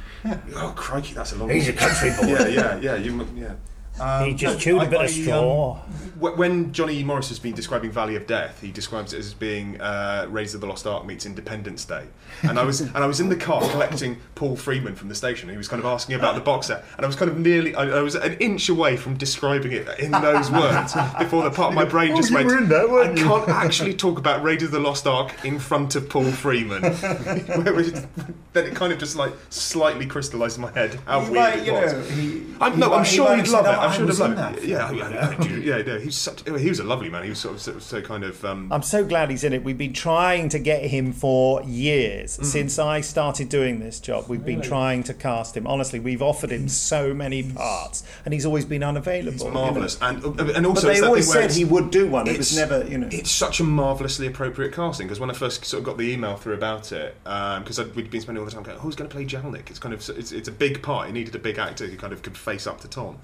Speaker 4: Oh crikey, that's a long.
Speaker 1: He's a country boy.
Speaker 4: Yeah, yeah, yeah. You, yeah. Um,
Speaker 1: He just chewed a bit of straw.
Speaker 4: wh- when Johnny Morris has been describing Valley of Death, he describes it as being uh, Raiders of the Lost Ark meets Independence Day. And I was and I was in the car collecting Paul Freeman from the station. He was kind of asking about the box set, and I was kind of nearly I, I was an inch away from describing it in those words before the part of my brain
Speaker 1: Oh,
Speaker 4: just
Speaker 1: you
Speaker 4: went.
Speaker 1: were in there,
Speaker 4: I
Speaker 1: you?"
Speaker 4: can't actually talk about Raiders of the Lost Ark in front of Paul Freeman. Then it kind of just like slightly crystallised in my head how
Speaker 1: He
Speaker 4: weird
Speaker 1: might,
Speaker 4: it
Speaker 1: you
Speaker 4: was.
Speaker 1: know, he-
Speaker 4: I'm,
Speaker 1: he
Speaker 4: no,
Speaker 1: might-
Speaker 4: I'm sure
Speaker 1: might
Speaker 4: he'd
Speaker 1: have
Speaker 4: love
Speaker 1: said,
Speaker 4: it.
Speaker 1: "Oh,
Speaker 4: I'm
Speaker 1: I
Speaker 4: sure he'd
Speaker 1: was
Speaker 4: love
Speaker 1: in that
Speaker 4: Yeah,
Speaker 1: film,
Speaker 4: yeah, yeah, yeah, no, he's such, he was a lovely man. He was sort of, sort of so kind of. Um,
Speaker 1: I'm so glad he's in it. We've been trying to get him for years
Speaker 4: Mm.
Speaker 1: since I started doing this job. We've been trying to cast him. Honestly, we've offered him so many parts, and he's always been unavailable.
Speaker 4: It's
Speaker 1: you know.
Speaker 4: marvelous, and uh, and also
Speaker 1: but they always said he would do one. It was never, you know.
Speaker 4: It's such a marvelously appropriate casting because when I first sort of got the email through about it, because we'd been spending all the time going, "Who's going to play Jalnik?" It's kind of it's, it's a big part. It needed a big actor who kind of could face up to Tom,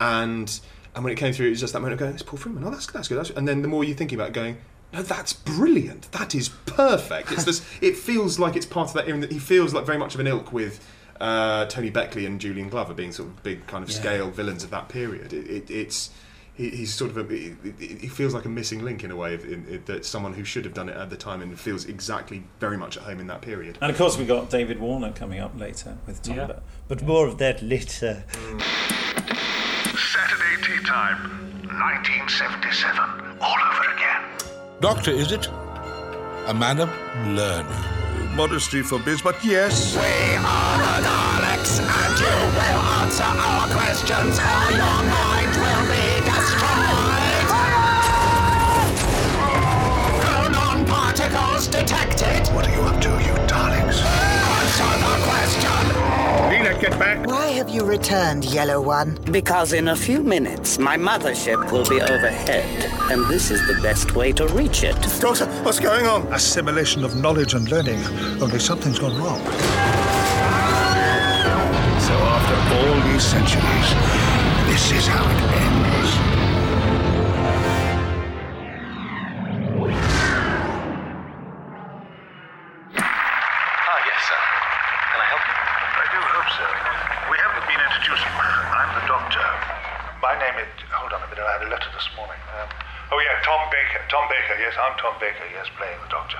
Speaker 4: and and when it came through, it was just that moment of going, "It's Paul Freeman. Oh, that's that's good." That's, and then the more you're thinking about it, going. No, that's brilliant. That is perfect. It's this. It feels like it's part of that. era that He feels like very much of an ilk with uh, Tony Beckley and Julian Glover being sort of big kind of
Speaker 1: Yeah.
Speaker 4: scale villains of that period. It, it, it's he, he's sort of a, he, he feels like a missing link in a way of, in, in, that someone who should have done it at the time and feels exactly very much at home in that period.
Speaker 1: And of course, we got David Warner coming up later with Tom.
Speaker 4: Yeah.
Speaker 1: But, but more of that later.
Speaker 8: Saturday tea time, 1977. All over again.
Speaker 15: Doctor, is it? A man of learning. Modesty forbids, but yes.
Speaker 8: We are the Daleks, and you will answer our questions, or your mind will be destroyed. Pronon particles detected. What are you up to, question.
Speaker 15: Lena, get back.
Speaker 16: Why have you returned, Yellow One?
Speaker 17: Because in a few minutes, my mothership will be overhead, and this is the best way to reach it.
Speaker 15: Doctor, what's going on? Assimilation of knowledge and learning. Only something's gone wrong. So after all these centuries, this is how it ends.
Speaker 8: Tom Baker. Yes, playing the doctor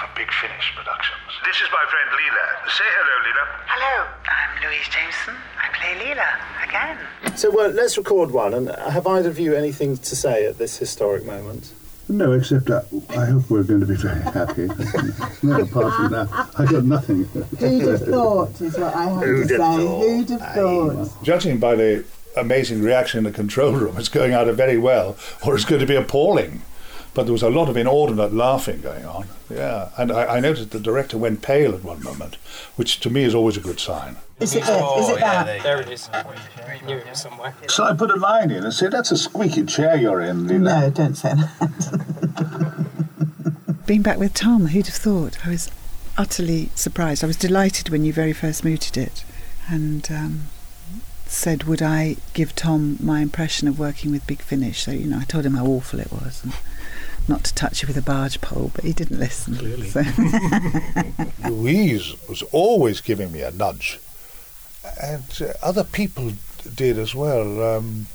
Speaker 8: for Big Finish Productions. This is my friend Leela. Say hello, Leela.
Speaker 16: Hello, I'm Louise Jameson. I play Leela again.
Speaker 18: So well, let's record one. And have either of you anything to say at this historic moment?
Speaker 19: No, except I, I hope we're going to be very happy. no, apart from that, I got nothing.
Speaker 20: Who'd have thought, is what I have
Speaker 19: Who'd
Speaker 20: to say.
Speaker 19: thought?
Speaker 20: Who'd have thought?
Speaker 19: Judging by the amazing reaction in the control room, it's going either very well or it's going to be appalling. But there was a lot of inordinate laughing going on. Yeah, and I, I noticed the director went pale at one moment, which to me is always a good sign.
Speaker 20: Is it it? Is it that?
Speaker 21: There it is. Near him somewhere.
Speaker 19: So I put a line in and said, "That's a squeaky chair you're in, Leela."
Speaker 20: No, don't say that. Being back with Tom, who'd have thought? I was utterly surprised. I was delighted when you very first mooted it and um, said, would I give Tom my impression of working with Big Finish? So, you know, I told him how awful it was and not to touch you with a barge pole, but he didn't listen.
Speaker 19: Clearly.
Speaker 20: So-
Speaker 19: Louise was always giving me a nudge, and uh, other people did as well. Um,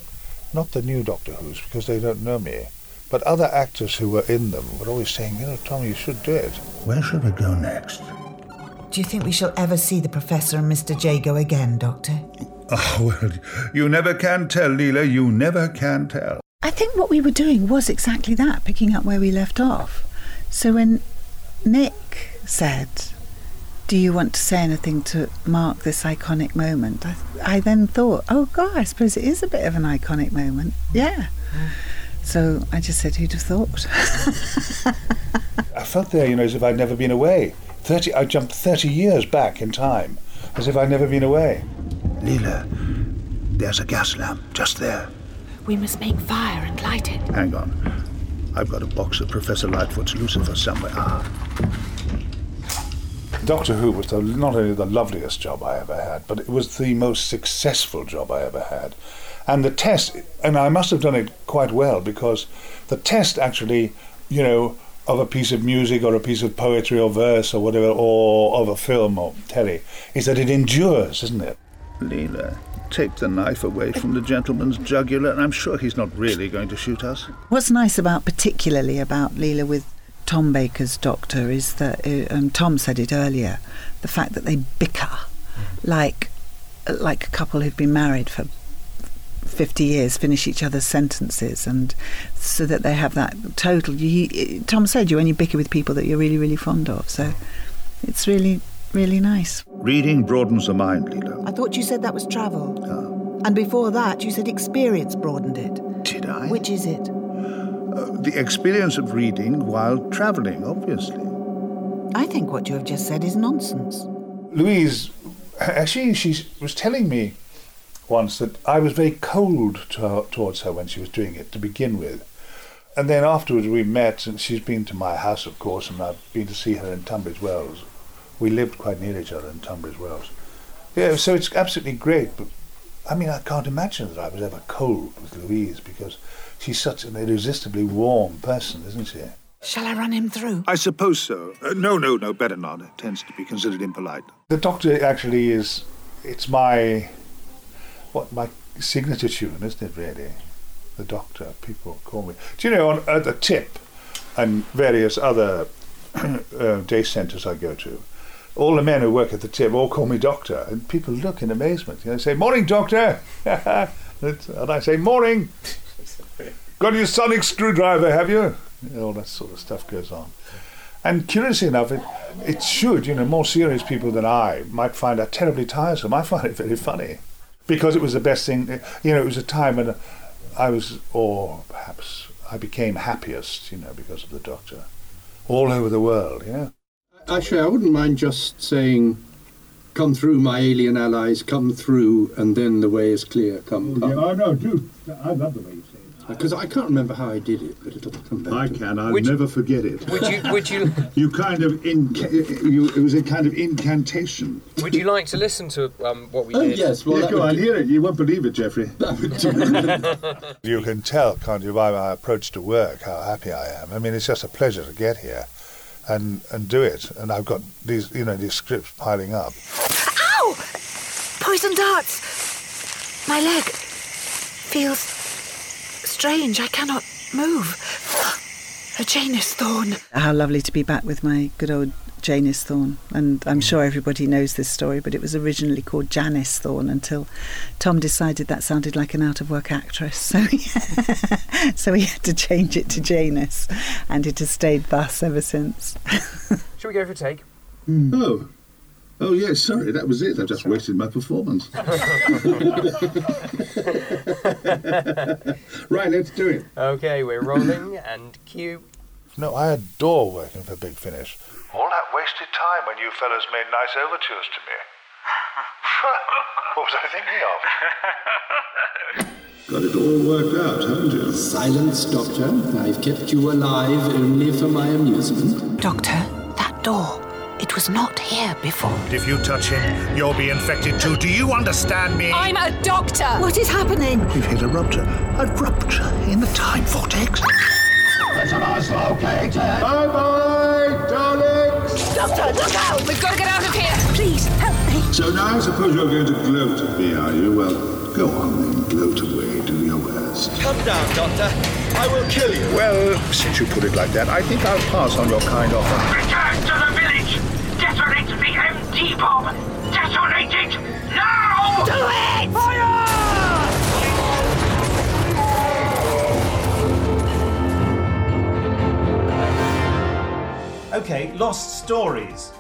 Speaker 19: not the new Doctor Who's because they don't know me, but other actors who were in them were always saying, "You know, Tom, you should do it." Where should we go next?
Speaker 16: Do you think we shall ever see the Professor and Mr. Jago again, Doctor?
Speaker 19: Oh well, you never can tell, Leela. You never can tell.
Speaker 20: I think what we were doing was exactly that, picking up where we left off. So when Nick said, Do you want to say anything to mark this iconic moment? I, I then thought, Oh, God, I suppose it is a bit of an iconic moment. Yeah. So I just said, who'd have thought?
Speaker 19: I felt there, you know, as if I'd never been away. Thirty, I jumped thirty years back in time, as if I'd never been away.
Speaker 10: Leela, there's a gas lamp just there.
Speaker 22: We must make fire and light it.
Speaker 10: Hang on. I've got a box of Professor Litefoot's Lucifer somewhere. Ah.
Speaker 19: Doctor Who was the, not only the loveliest job I ever had, but it was the most successful job I ever had. And the test, and I must have done it quite well because the test actually, you know, of a piece of music or a piece of poetry or verse or whatever, or of a film or telly, is that it endures, isn't it?
Speaker 10: Leela, take the knife away from the gentleman's jugular, and I'm sure he's not really going to shoot us.
Speaker 20: What's nice about, particularly about Leela with Tom Baker's doctor, is that uh, um, Tom said it earlier, the fact that they bicker like like a couple who've been married for 50 years finish each other's sentences and so that they have that total Tom said you only bicker with people that you're really really fond of so it's really really nice
Speaker 10: Reading broadens the mind, Leela.
Speaker 16: I thought you said that was travel. Ah. And before that, you said experience broadened it.
Speaker 10: Did I?
Speaker 16: Which is it?
Speaker 10: Uh, the experience of reading while travelling, obviously.
Speaker 16: I think what you have just said is nonsense.
Speaker 19: Louise, actually, she was telling me once that I was very cold to her, towards her when she was doing it to begin with. And then afterwards we met, and she's been to my house, of course, and I've been to see her in Tunbridge Wells. We lived quite near each other in Tunbridge Wells. Yeah, so it's absolutely great, but I mean, I can't imagine that I was ever cold with Louise because she's such an irresistibly warm person, isn't she?
Speaker 16: Shall I run him through?
Speaker 10: I suppose so. Uh, no, no, no, better not. It tends to be considered impolite.
Speaker 19: The Doctor actually is, it's my, what, my signature tune, isn't it, really? The Doctor, people call me. Do you know, on, at the tip and various other uh, day centres I go to, all the men who work at the tip all call me Doctor, and people look in amazement. You know, say, Morning, Doctor! and I say, Morning! Got your sonic screwdriver, have you? All that sort of stuff goes on. And curiously enough, it, it should, you know, more serious people than I might find that terribly tiresome. I find it very funny because it was the best thing. You know, it was a time when I was, or perhaps I became happiest, you know, because of the Doctor, all over the world, you know.
Speaker 23: Actually, I wouldn't mind just saying, "Come through, my alien allies, come through," and then the way is clear. Come, come.
Speaker 24: Oh no, do I love the way you say it.
Speaker 23: Because I can't remember how I did it, but it'll come back.
Speaker 24: I
Speaker 23: to me.
Speaker 24: can. I'll
Speaker 23: Would you-
Speaker 24: never forget it.
Speaker 21: Would you? Would you?
Speaker 24: You kind of inca- you, it was a kind of incantation.
Speaker 21: Would you like to listen to um, what we
Speaker 24: Oh,
Speaker 21: did?
Speaker 24: yes, well, Yeah, that go would on, do- hear it. You won't believe it, Jeffrey.
Speaker 19: You can tell, can't you, by my approach to work, how happy I am. I mean, it's just a pleasure to get here and, and do it. And I've got these, you know, these scripts piling up.
Speaker 16: Ow! Poison darts! My leg feels strange. I cannot move. A Janus thorn.
Speaker 20: how lovely to be back with my good old Janus thorn. And I'm mm. sure everybody knows this story, but it was originally called Janice Thorne until Tom decided that sounded like an out of work actress. So he, so he had to change it to Janus, and it has stayed thus ever since.
Speaker 21: Shall we go for a take? Mm.
Speaker 24: Oh. Oh, yes, sorry, that was it. I've just wasted my performance. right, let's do it.
Speaker 21: Okay, we're rolling and cue.
Speaker 19: No, I adore working for Big Finish. All that wasted time when you fellows made nice overtures to me. what was I thinking of?
Speaker 24: Got it all worked out, haven't you?
Speaker 23: Silence, Doctor. I've kept you alive only for my amusement.
Speaker 16: Doctor, that door. It was not here before.
Speaker 15: If you touch him, you'll be infected too. Do you understand me?
Speaker 22: I'm a doctor.
Speaker 16: What is happening?
Speaker 10: We've hit a rupture. A rupture in the time vortex.
Speaker 24: That's a nice located. Bye bye, darlings.
Speaker 16: Doctor, look out!
Speaker 22: We've got to get out of here.
Speaker 16: Please, help me.
Speaker 24: So now I suppose you're going to gloat at me, are you? Well, go on then, gloat away, do your worst.
Speaker 25: Come down, Doctor. I will kill you.
Speaker 10: Well, since you put it like that, I think I'll pass on your kind offer.
Speaker 9: Return to the village! Detonate the MD bomb! Detonate it! Now!
Speaker 16: Do it!
Speaker 1: Okay, Lost Stories.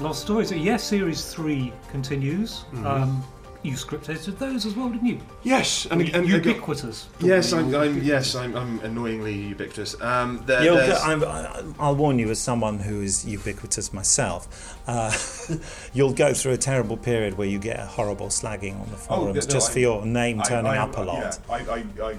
Speaker 3: Lost Stories. Yes, series three continues.
Speaker 1: Mhm.
Speaker 3: Um, you script edited those as well, didn't you?
Speaker 4: Yes, and,
Speaker 3: Were you
Speaker 4: and
Speaker 3: ubiquitous.
Speaker 4: Yes, I'm, I'm. Yes, I'm. I'm annoyingly ubiquitous. Um, there,
Speaker 1: You'll
Speaker 4: there's-
Speaker 1: I'm, I- I'll warn you, as someone who is ubiquitous myself, uh, you'll go through a terrible period where you get a horrible slagging on the forums
Speaker 4: Oh, no,
Speaker 1: just
Speaker 4: I-
Speaker 1: for your name turning
Speaker 4: I-
Speaker 1: up a lot.
Speaker 4: Yeah, I, I, I,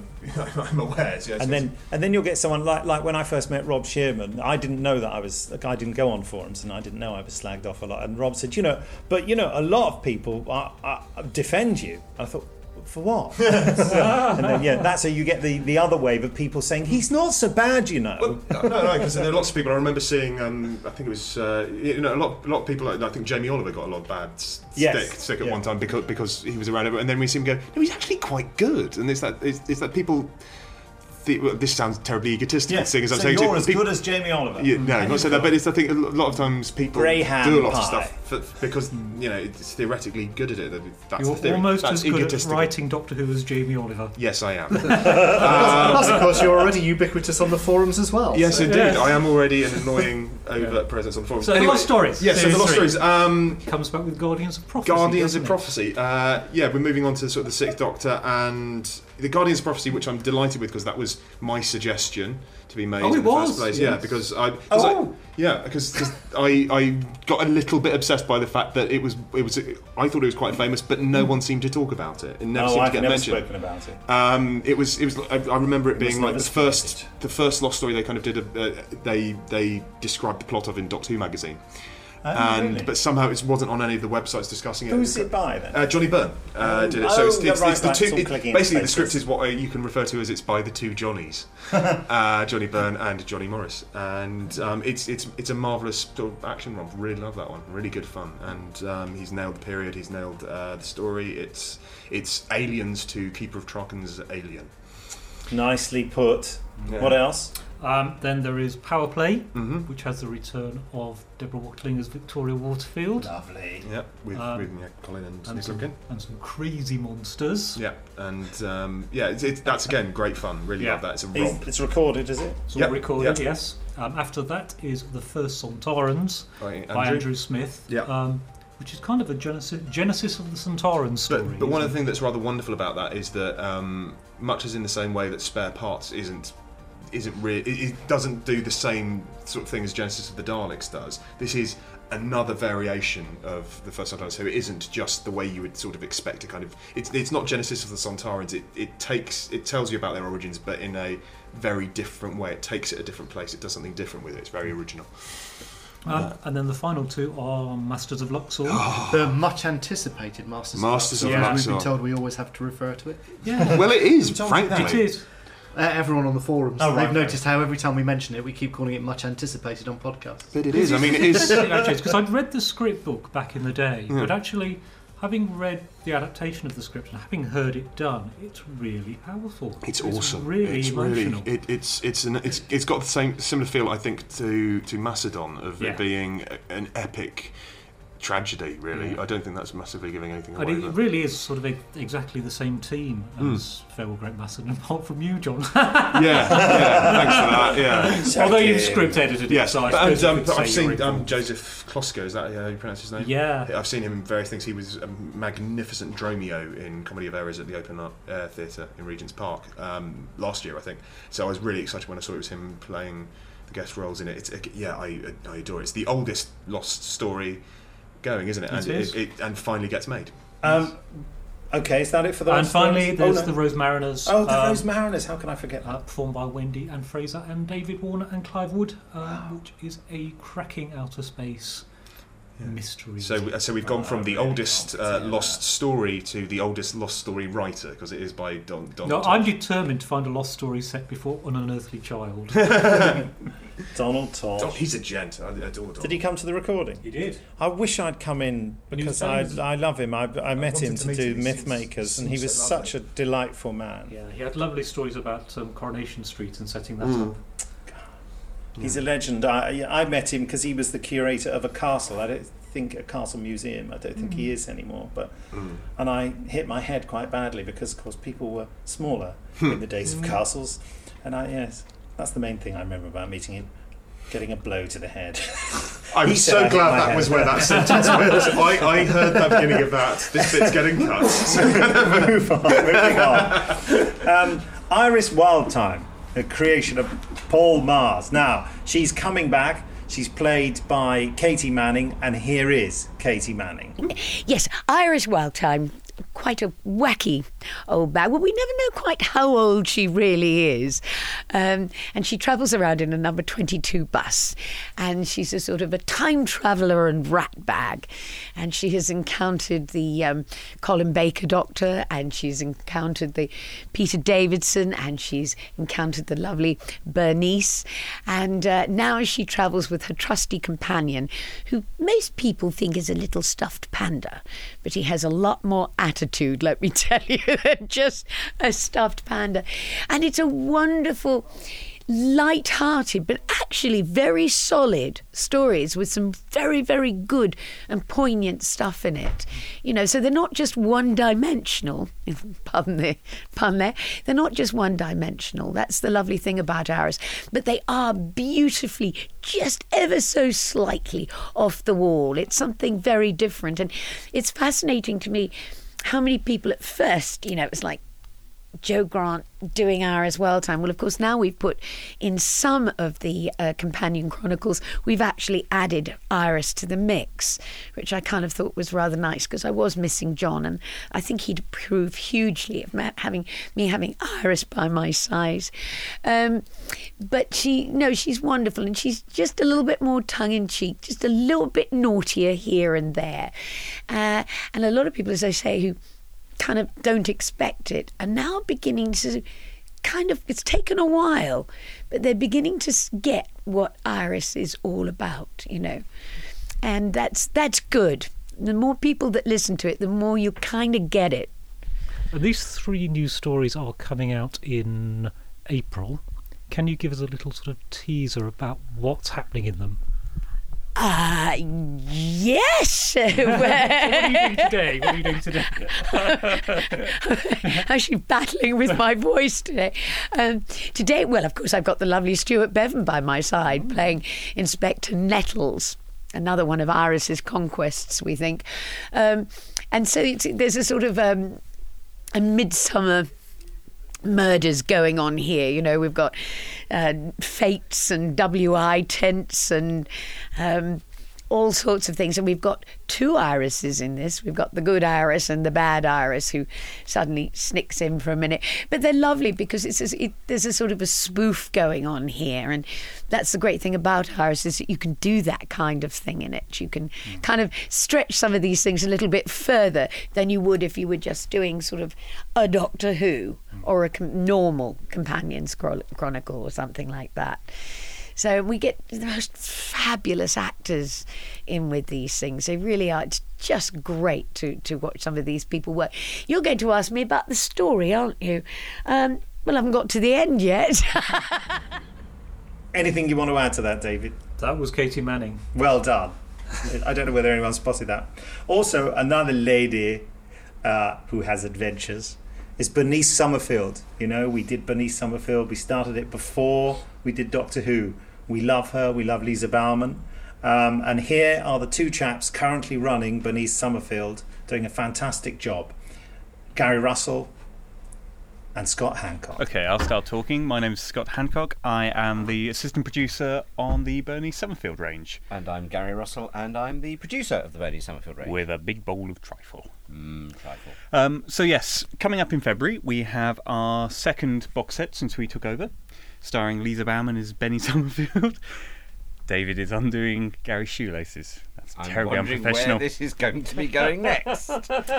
Speaker 4: I'm aware. Yes,
Speaker 1: and
Speaker 4: yes.
Speaker 1: then and then you'll get someone like like when I first met Rob Shearman, I didn't know that I was like, I didn't go on forums and I didn't know I was slagged off a lot. And Rob said, you know, but you know, a lot of people uh, uh, defend you. I thought. For what? and then, yeah, that's how you get the, the other wave of people saying he's not so bad, you know.
Speaker 4: no, no, because there are lots of people. I remember seeing. Um, I think it was. Uh, you know, a lot, a lot of people. I think Jamie Oliver got a lot of bad
Speaker 1: Yes,
Speaker 4: stick, stick at
Speaker 1: yeah.
Speaker 4: one time because because he was around it. And then we see him go. No, he's actually quite good. And it's that. It's, it's that people. The, well, this sounds terribly egotistical. seeing as I'm saying
Speaker 1: you're
Speaker 4: to
Speaker 1: as
Speaker 4: people-
Speaker 1: good as Jamie Oliver.
Speaker 4: Yeah, no, I'm not saying that, but it's I think a lot of times people
Speaker 1: Graham
Speaker 4: do a lot of stuff for, because you know it's theoretically good at it. That's
Speaker 3: You're
Speaker 4: the theory.
Speaker 3: almost
Speaker 4: That's
Speaker 3: as good at writing Doctor Who as Jamie Oliver.
Speaker 4: Yes, I am.
Speaker 2: Plus, of course, you're already ubiquitous on the forums as well.
Speaker 4: Yes,
Speaker 2: so-
Speaker 4: indeed. I am already an annoying overt presence on the forum.
Speaker 3: So the Lost Stories,
Speaker 4: Yes, so the Lost. Stories. Um,
Speaker 3: Comes back with Guardians of Prophecy.
Speaker 4: Guardians
Speaker 3: doesn't
Speaker 4: of? Prophecy. Uh, yeah, we're moving on to sort of the Sixth Doctor and the Guardians of Prophecy, which I'm delighted with because that was my suggestion to be made
Speaker 3: Oh,
Speaker 4: in the
Speaker 3: was?
Speaker 4: first place. Yeah,
Speaker 3: Yes.
Speaker 4: because I, 'cause
Speaker 3: Oh.
Speaker 4: I yeah, because 'cause I I got a little bit obsessed by the fact that it was it was I thought it was quite famous, but no one seemed to talk about it. It never
Speaker 1: Oh,
Speaker 4: seemed
Speaker 1: I've
Speaker 4: to get mentioned.
Speaker 1: spoken about it.
Speaker 4: Um, it was it was I, I remember it
Speaker 1: It
Speaker 4: being like the first the first lost story they kind of did a, uh, they they described the plot of in Doctor Who magazine.
Speaker 1: Oh,
Speaker 4: and
Speaker 1: really?
Speaker 4: but somehow it wasn't on any of the websites discussing it.
Speaker 1: Who's it by then?
Speaker 4: Uh, Johnny Byrne uh,
Speaker 1: Oh.
Speaker 4: did it. So it's,
Speaker 1: Oh,
Speaker 4: it's,
Speaker 1: right,
Speaker 4: it's the two.
Speaker 1: it's
Speaker 4: it- basically, the script is what I, you can refer to as it's by the two Johnnies, uh, Johnny Byrne and Johnny Morris, and um, it's it's it's a marvelous sort of action romp. Really love that one. Really good fun, and um, he's nailed the period. He's nailed uh, the story. It's it's aliens to Keeper of Traken's Alien.
Speaker 1: Nicely put.
Speaker 4: Yeah.
Speaker 1: What else?
Speaker 3: Um, then there is Power Play,
Speaker 4: Mm-hmm.
Speaker 3: which has the return of Deborah Watling as Victoria Waterfield.
Speaker 1: Lovely.
Speaker 4: Yeah, with,
Speaker 3: Um,
Speaker 4: with yeah, Colin and,
Speaker 3: and
Speaker 4: Nick
Speaker 3: some,
Speaker 4: Lumpkin.
Speaker 3: and some crazy monsters.
Speaker 4: Yeah, and um, yeah, it's, it's, that's again great fun. Really
Speaker 3: Yeah.
Speaker 4: love that. It's a romp.
Speaker 1: It's recorded, is it?
Speaker 3: It's all
Speaker 4: Yep,
Speaker 3: recorded,
Speaker 4: yep.
Speaker 3: yes. Um, after that is The First Sontarans
Speaker 4: By
Speaker 3: by
Speaker 4: Andrew.
Speaker 3: Andrew Smith,
Speaker 4: Yeah.
Speaker 3: um, which is kind of a genesis, genesis of the Sontaran story.
Speaker 4: But, but one of the things that's rather wonderful about that is that um, much as in the same way that spare parts isn't isn't really it, it doesn't do the same sort of thing as Genesis of the Daleks does. This is another variation of the first Sontarans, so it isn't just the way you would sort of expect to kind of. It's, it's not Genesis of the Sontarans. It, it takes it tells you about their origins, but in a very different way. It takes it a different place. It does something different with it. It's very original.
Speaker 3: Um, and then the final two are Masters of Luxor.
Speaker 2: The much anticipated Masters,
Speaker 4: Masters
Speaker 2: of
Speaker 4: of
Speaker 2: Luxor. We've been told we always have to refer to it.
Speaker 3: Yeah.
Speaker 4: Well, it is,
Speaker 2: I'm told you
Speaker 4: frankly.
Speaker 3: It is.
Speaker 2: Uh, everyone on the forums,
Speaker 1: Oh,
Speaker 2: they've
Speaker 1: right,
Speaker 2: noticed how every time we mention it, we keep calling it much anticipated on podcasts.
Speaker 4: But it is. I mean, it is.
Speaker 3: because I'd read the script book back in the day,
Speaker 4: Yeah.
Speaker 3: but actually, having read the adaptation of the script and having heard it done, it's really powerful.
Speaker 4: It's awesome.
Speaker 3: really
Speaker 4: it's
Speaker 3: emotional.
Speaker 4: Really, it, it's it's an, it's it's got the same similar feel I think to to Macedon of
Speaker 3: Yeah.
Speaker 4: it being an epic tragedy. Really,
Speaker 3: Yeah.
Speaker 4: I don't think that's massively giving anything
Speaker 3: And
Speaker 4: away.
Speaker 3: it
Speaker 4: but-
Speaker 3: really is sort of e- exactly the same team
Speaker 4: Mm.
Speaker 3: as Farewell Great Macedon, apart from you, John.
Speaker 4: yeah, yeah, thanks for that. Yeah,
Speaker 3: Although you've script edited it,
Speaker 4: Yes,
Speaker 3: so I
Speaker 4: but, and, um, but I've seen um,
Speaker 3: informed.
Speaker 4: Joseph Kloska. Is that how you pronounce his name?
Speaker 3: Yeah.
Speaker 4: I've seen him in various things. He was a magnificent Dromio in Comedy of Errors at the Open Air Theatre in Regent's Park um, last year, I think. So I was really excited when I saw it was him playing the guest roles in it. It's, yeah, I, I adore it. It's the oldest lost story going, isn't it?
Speaker 3: It
Speaker 4: and
Speaker 3: is.
Speaker 4: It, it, and finally gets made.
Speaker 1: Um, okay, is that it for the
Speaker 3: And finally,
Speaker 1: stories?
Speaker 3: there's
Speaker 1: oh, no.
Speaker 3: the Rosemariners.
Speaker 1: Oh, the
Speaker 3: um,
Speaker 1: Rosemariners. How can I forget that?
Speaker 3: uh, performed by Wendy and Fraser and David Warner and Clive Wood, uh, which is a cracking outer space mystery.
Speaker 4: So, so we've gone from the oldest uh, lost story to the oldest lost story writer because it is by Don. Don
Speaker 3: no, I'm determined to find a lost story set before an unearthly child.
Speaker 1: Donald Tosh.
Speaker 4: Don- he's a gent. I adore Don.
Speaker 1: Did he come to the recording?
Speaker 3: He did.
Speaker 1: I wish I'd come in
Speaker 3: When he was
Speaker 1: because I, I love him. I, I met him
Speaker 3: to
Speaker 1: to do
Speaker 3: him. He
Speaker 1: Myth Makers, and he was
Speaker 3: so
Speaker 1: such a delightful man.
Speaker 3: Yeah, he had lovely stories about um, Coronation Street and setting that
Speaker 1: Mm.
Speaker 3: up.
Speaker 1: He's a legend. I, I met him because he was the curator of a castle. I don't think a castle museum. I don't think he
Speaker 3: Mm.
Speaker 1: is anymore. But
Speaker 4: Mm.
Speaker 1: and I hit my head quite badly because, of course, people were smaller in the days of
Speaker 3: Mm.
Speaker 1: castles. And I yes, that's the main thing I remember about meeting him. getting a blow to the head.
Speaker 4: I'm
Speaker 1: He
Speaker 4: so glad that
Speaker 1: head.
Speaker 4: was where that sentence went. I, I heard the beginning of that. This bit's getting cut.
Speaker 1: Move on, moving on. Um, Iris Wildthyme, creation of Paul Magrs. Now, she's coming back. She's played by Katy Manning, and here is Katy Manning.
Speaker 26: Yes, Iris Wildthyme. Quite a wacky old bag. Well, we never know quite how old she really is. Um, and she travels around in a number 22 bus. And she's a sort of a time traveller and rat bag. And she has encountered the um, Colin Baker doctor, and she's encountered the Peter Davison, and she's encountered the lovely Bernice. And uh, now she travels with her trusty companion, who most people think is a little stuffed panda, but he has a lot more attitude, let me tell you, than just a stuffed panda. And it's a wonderful, light-hearted, but actually very solid stories with some very, very good and poignant stuff in it. You know, so they're not just one-dimensional. Pardon the pun there. They're not just one-dimensional. That's the lovely thing about ours. But they are beautifully, just ever so slightly off the wall. It's something very different, and it's fascinating to me how many people at first, you know, it was like Jo Grant doing Iris Wildthyme. Well, of course, now we've put in some of the uh, companion chronicles, we've actually added Iris to the mix, which I kind of thought was rather nice because I was missing John, and I think he'd approve hugely of having me having Iris by my side. Um, but she, no, she's wonderful, and she's just a little bit more tongue in cheek, just a little bit naughtier here and there, uh, and a lot of people, as I say, who kind of don't expect it are now beginning to kind of it's taken a while but they're beginning to get what iris is all about you know and that's that's good the more people that listen to it the more you kind of get it
Speaker 3: And these three news stories are coming out in April. Can you give us a little sort of teaser about what's happening in them?
Speaker 26: Uh yes
Speaker 3: what are you doing today? What are you doing today?
Speaker 26: actually battling with my voice today. Um, today, well, of course, I've got the lovely Stuart Bevan by my side playing Inspector Nettles, another one of Iris's conquests, we think. Um, and so it's, there's a sort of um, a midsummer murders going on here. You know, we've got uh, fates and WI tents and um, all sorts of things. And we've got two irises in this. We've got the good iris and the bad iris who suddenly snicks in for a minute. But they're lovely because it's a, it, there's a sort of a spoof going on here. And that's the great thing about iris is that you can do that kind of thing in it. You can mm. kind of stretch some of these things a little bit further than you would if you were just doing sort of a Doctor Who mm. or a com- normal Companions chro- Chronicle or something like that. So we get the most fabulous actors in with these things. They really are. It's just great to, to watch some of these people work. You're going to ask me about the story, aren't you? Um, well, I haven't got to the end yet.
Speaker 1: Anything you want to add to that, David?
Speaker 3: That was Katy Manning.
Speaker 1: Well done. I don't know whether anyone spotted that. Also, another lady uh, who has adventures is Bernice Summerfield. You know, we did Bernice Summerfield. We started it before we did Doctor Who. We love her. We love Lisa Bowerman. Um, and here are the two chaps currently running Bernice Summerfield, doing a fantastic job. Gary Russell and Scott Hancock.
Speaker 27: Okay, I'll start talking. My name is Scott Hancock. I am the assistant producer on the Bernie Summerfield range.
Speaker 28: And I'm Gary Russell, and I'm the producer of the Bernie Summerfield range.
Speaker 27: With a big bowl of trifle.
Speaker 28: Mmm, trifle.
Speaker 27: Um, so, yes, coming up in February, we have our second box set since we took over, starring Lisa Bowerman as Benny Summerfield. David is undoing Gary's shoelaces. That's
Speaker 28: I'm
Speaker 27: terribly
Speaker 28: wondering
Speaker 27: unprofessional.
Speaker 28: where this is going to be going next.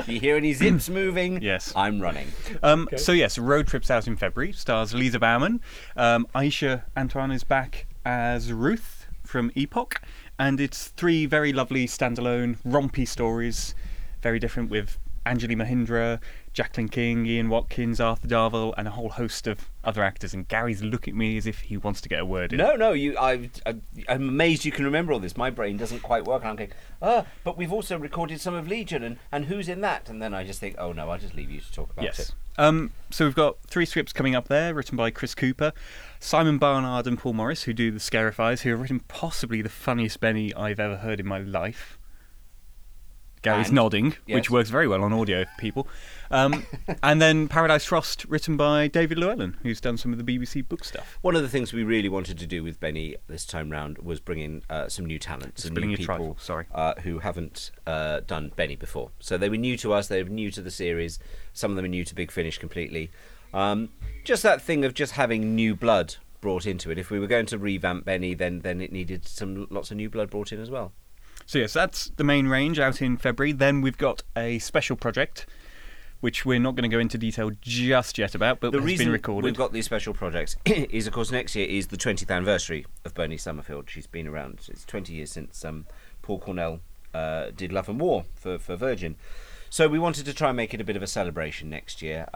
Speaker 28: you hear any zips moving?
Speaker 27: Yes.
Speaker 28: I'm running.
Speaker 27: Um, So yes, road trips out in February stars Lisa Bowerman. Um, Aisha Antoine is back as Ruth from Epoch, and it's three very lovely standalone rompy stories, very different with Anjli Mohindra, Jacqueline King, Ian Watkins, Arthur Darvill, and a whole host of other actors. And Gary's looking at me as if he wants to get a word in.
Speaker 28: No, no, you. I, I, I'm amazed you can remember all this. My brain doesn't quite work, and I'm going, ah, but we've also recorded some of Legion, and, and who's in that? And then I just think, oh no, I'll just leave you to talk about
Speaker 27: Yes.
Speaker 28: it.
Speaker 27: Um, so we've got three scripts coming up there, written by Chris Cooper, Simon Barnard, and Paul Morris, who do the Scarifiers, who have written possibly the funniest Benny I've ever heard in my life. Gary's
Speaker 28: And?
Speaker 27: nodding,
Speaker 28: Yes.
Speaker 27: which works very well on audio people. Um, and then Paradise Frost, written by David Llewellyn, who's done some of the BBC book stuff.
Speaker 28: One of the things we really wanted to do with Benny this time round was bring in uh, some new talent, some new people
Speaker 27: trifle, sorry.
Speaker 28: Uh, who haven't uh, done Benny before. So they were new to us. They were new to the series. Some of them are new to Big Finish completely. Um, just that thing of just having new blood brought into it. If we were going to revamp Benny, then then it needed some lots of new blood brought in as well.
Speaker 27: So yes, that's the main range out in February. Then we've got a special project, which we're not going to go into detail just yet about, but
Speaker 28: the
Speaker 27: has been recorded.
Speaker 28: we've got these special projects is, of course, next year is the 20th anniversary of Bernie Summerfield. She's been around. It's 20 years since um, Paul Cornell uh, did Love and War for, for Virgin. So we wanted to try and make it a bit of a celebration next year.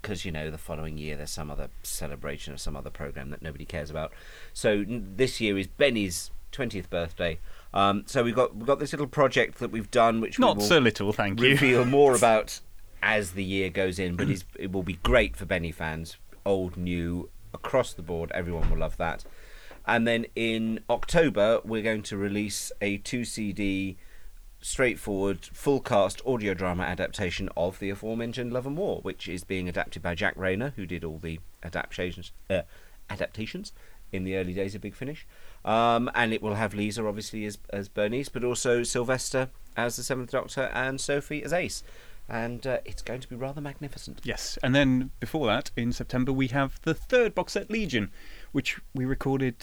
Speaker 28: because you know the following year there's some other celebration or some other program that nobody cares about. So n- this year is Benny's 20th birthday. Um, so we've got we've got this little project that we've done, which
Speaker 27: Not
Speaker 28: we
Speaker 27: so little, thank you.
Speaker 28: Reveal more about as the year goes in, but it's, it will be great for Benny fans, old, new, across the board. Everyone will love that. And then in October, we're going to release a two CD, straightforward, full cast audio drama adaptation of the aforementioned Love and War, which is being adapted by Jac Rayner, who did all the adaptations, uh, adaptations in the early days of Big Finish. Um, and it will have Lisa, obviously, as, as Bernice, but also Sylvester as the Seventh Doctor and Sophie as Ace. And uh, it's going to be rather magnificent.
Speaker 27: Yes, and then before that, in September, we have the third box set Legion, which we recorded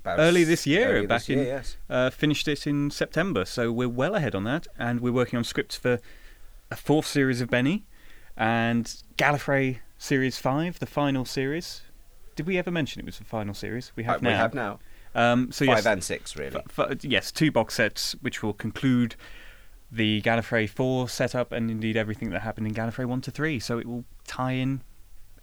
Speaker 28: About
Speaker 27: early this year.
Speaker 28: early
Speaker 27: back
Speaker 28: this year,
Speaker 27: in,
Speaker 28: yes.
Speaker 27: uh, finished it in September, so we're well ahead on that, and we're working on scripts for a fourth series of Benny and Gallifrey Series Five, the final series. Did we ever mention it was the final series? We have
Speaker 28: Uh, we have now.
Speaker 27: Um, so
Speaker 28: Five
Speaker 27: yes,
Speaker 28: and six, really.
Speaker 27: f- f- yes, two box sets, which will conclude the Gallifrey 4 setup and indeed everything that happened in Gallifrey 1 to 3. So it will tie in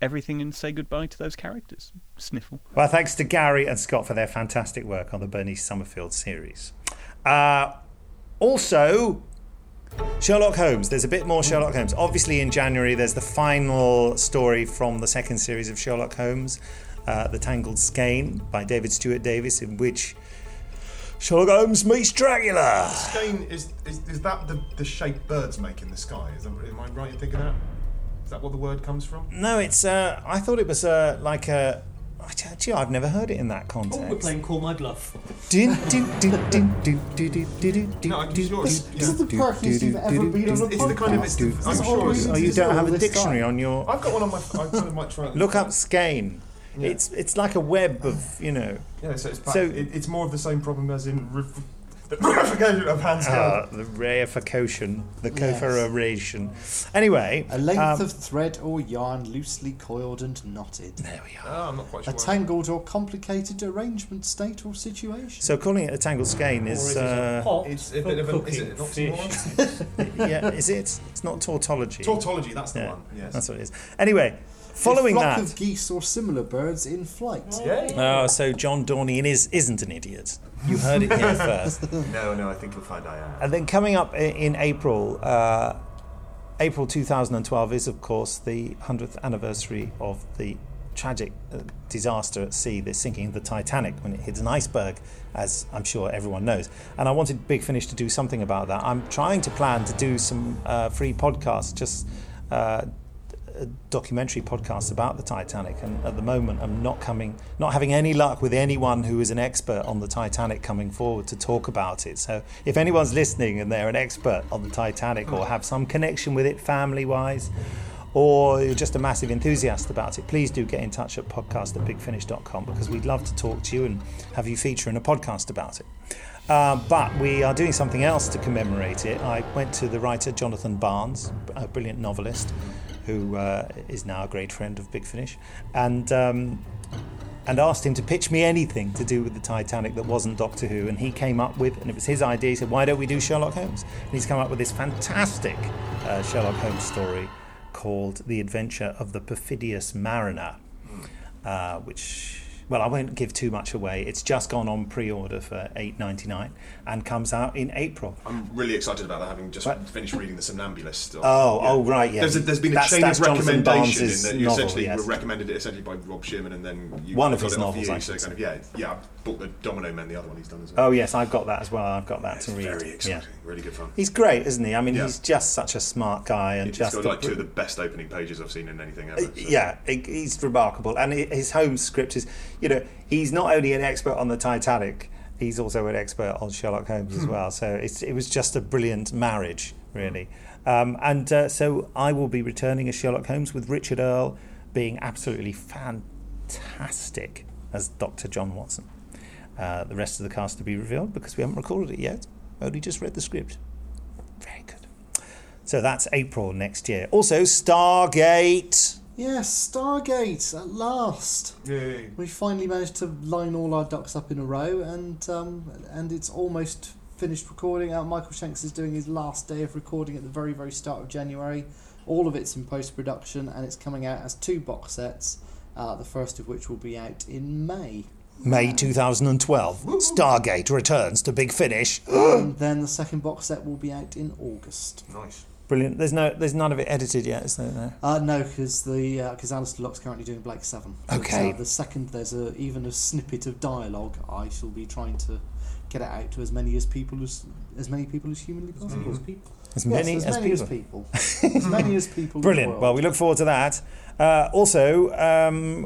Speaker 27: everything and say goodbye to those characters. Sniffle.
Speaker 1: Well, thanks to Gary and Scott for their fantastic work on the Bernice Summerfield series. Uh, also, Sherlock Holmes. There's a bit more Sherlock Holmes. Obviously, in January, there's the final story from the second series of Sherlock Holmes, uh, The Tangled Skein by David Stuart Davies, in which Sherlock Holmes meets Dracula.
Speaker 4: Skein is is, is that the, the shape birds make in the sky? Is that, am I right in thinking that? Is that what the word comes from?
Speaker 1: No, it's. Uh, I thought it was uh, like a. Gee, I've never heard it in that context.
Speaker 3: Oh, we're playing Call My Bluff.
Speaker 4: I'm sure. This is the
Speaker 1: perfect
Speaker 4: you've ever been on a
Speaker 1: podcast.
Speaker 4: It's the kind of... I'm sure.
Speaker 1: Oh, you don't have a dictionary on your...
Speaker 4: I've got one on my... I kind of might try
Speaker 1: Look up Skein. It's it's like a web of you know.
Speaker 4: Yeah, so it's back,
Speaker 1: So-
Speaker 4: it, it's more of the same problem as in ref- the ramification of Hans
Speaker 1: Uh,
Speaker 4: Gell.
Speaker 1: the reification, the
Speaker 29: Yes.
Speaker 1: cofferation. Anyway,
Speaker 29: A length
Speaker 1: um,
Speaker 29: of thread or yarn loosely coiled and knotted.
Speaker 1: There we
Speaker 4: are. Oh, I'm not quite sure.
Speaker 29: A tangled or complicated arrangement, state, or situation.
Speaker 1: so calling it a tangled skein is. Uh,
Speaker 4: It's a bit of a. Is it an oxymoron?
Speaker 1: yeah, is it? It's not tautology.
Speaker 4: Tautology, that's the
Speaker 1: Yeah,
Speaker 4: one. Yes.
Speaker 1: That's what it is. Anyway, following
Speaker 29: a flock
Speaker 1: that.
Speaker 29: of geese or similar birds in flight.
Speaker 1: Oh, so John Dornian is isn't an idiot. You heard it here first.
Speaker 4: no, no, I think you'll find I am.
Speaker 1: And then coming up i- in April, uh, April 2012 is, of course, the 100th anniversary of the tragic uh, disaster at sea, the sinking of the Titanic when it hits an iceberg, as I'm sure everyone knows. And I wanted Big Finish to do something about that. I'm trying to plan to do some uh, free podcasts, just uh, uh, documentary podcast about the Titanic. And at the moment, I'm not coming, not having any luck with anyone who is an expert on the Titanic coming forward to talk about it. So if anyone's listening and they're an expert on the Titanic or have some connection with it family-wise, or you're just a massive enthusiast about it, please do get in touch at podcast at bigfinish.com because we'd love to talk to you and have you feature in a podcast about it. Uh, but we are doing something else to commemorate it. I went to the writer Jonathan Barnes, a brilliant novelist, who uh, is now a great friend of Big Finish, and um, and asked him to pitch me anything to do with the Titanic that wasn't Doctor Who. And he came up with, and it was his idea. He said, "Why don't we do Sherlock Holmes?" And he's come up with this fantastic uh, Sherlock Holmes story called The Adventure of the Perfidious Mariner, uh, which. Well, I won't give too much away. It's just gone on pre-order for eight ninety nine and comes out in April.
Speaker 4: I'm really excited about that, having just finished reading The Somnambulist. of-
Speaker 1: Oh, oh, right, yeah.
Speaker 4: There's, a, there's been a chain of recommendation in that you
Speaker 1: novel,
Speaker 4: essentially
Speaker 1: yes.
Speaker 4: were recommended it essentially by Rob Shearman, and then you
Speaker 1: One of his novels,
Speaker 4: You, so kind of yeah, yeah. I bought the Domino Men, the other one he's done as well.
Speaker 1: Oh yes, I've got that as well. I've got that to read.
Speaker 4: very exciting,
Speaker 1: Yeah.
Speaker 4: really good fun.
Speaker 1: He's great, isn't he? I mean,
Speaker 4: Yeah.
Speaker 1: he's just such a smart guy and
Speaker 4: It's
Speaker 1: just
Speaker 4: got like two of the best opening pages I've seen in anything ever. Uh, so-
Speaker 1: yeah, he's remarkable, and his home script is, you know, he's not only an expert on the Titanic, he's also an expert on Sherlock Holmes as
Speaker 4: Hmm.
Speaker 1: well. So it's, it was just a brilliant marriage, really. Um, and uh, so I will be returning as Sherlock Holmes with Richard Earl being absolutely fantastic as Dr. John Watson. Uh, the rest of the cast to be revealed because we haven't recorded it yet. Only just read the script. Very good. So that's April next year. Also, Stargate.
Speaker 29: Yes, Stargate at last.
Speaker 4: Yay.
Speaker 29: We finally managed to line all our ducks up in a row, and um, and it's almost finished recording. Uh, Michael Shanks is doing his last day of recording at the very very start of January. All of it's in post production, and it's coming out as two box sets. Uh, the first of which will be out in May.
Speaker 1: May 2012. Stargate returns to Big Finish.
Speaker 29: and then the second box set will be out in August.
Speaker 4: Nice.
Speaker 1: Brilliant. There's no, there's none of it edited yet, is there? No.
Speaker 29: Uh, no, because the because Alistair Lock's currently doing Blake Seven. But,
Speaker 1: Okay.
Speaker 29: uh, the second there's a even a snippet of dialogue, I shall be trying to get it out to as many as people as as many people as humanly possible.
Speaker 1: As
Speaker 29: Yes,
Speaker 1: many
Speaker 29: as,
Speaker 1: as
Speaker 29: many as
Speaker 1: people.
Speaker 29: people. as many as people.
Speaker 1: Brilliant. Well, we look forward to that. Uh, also, um,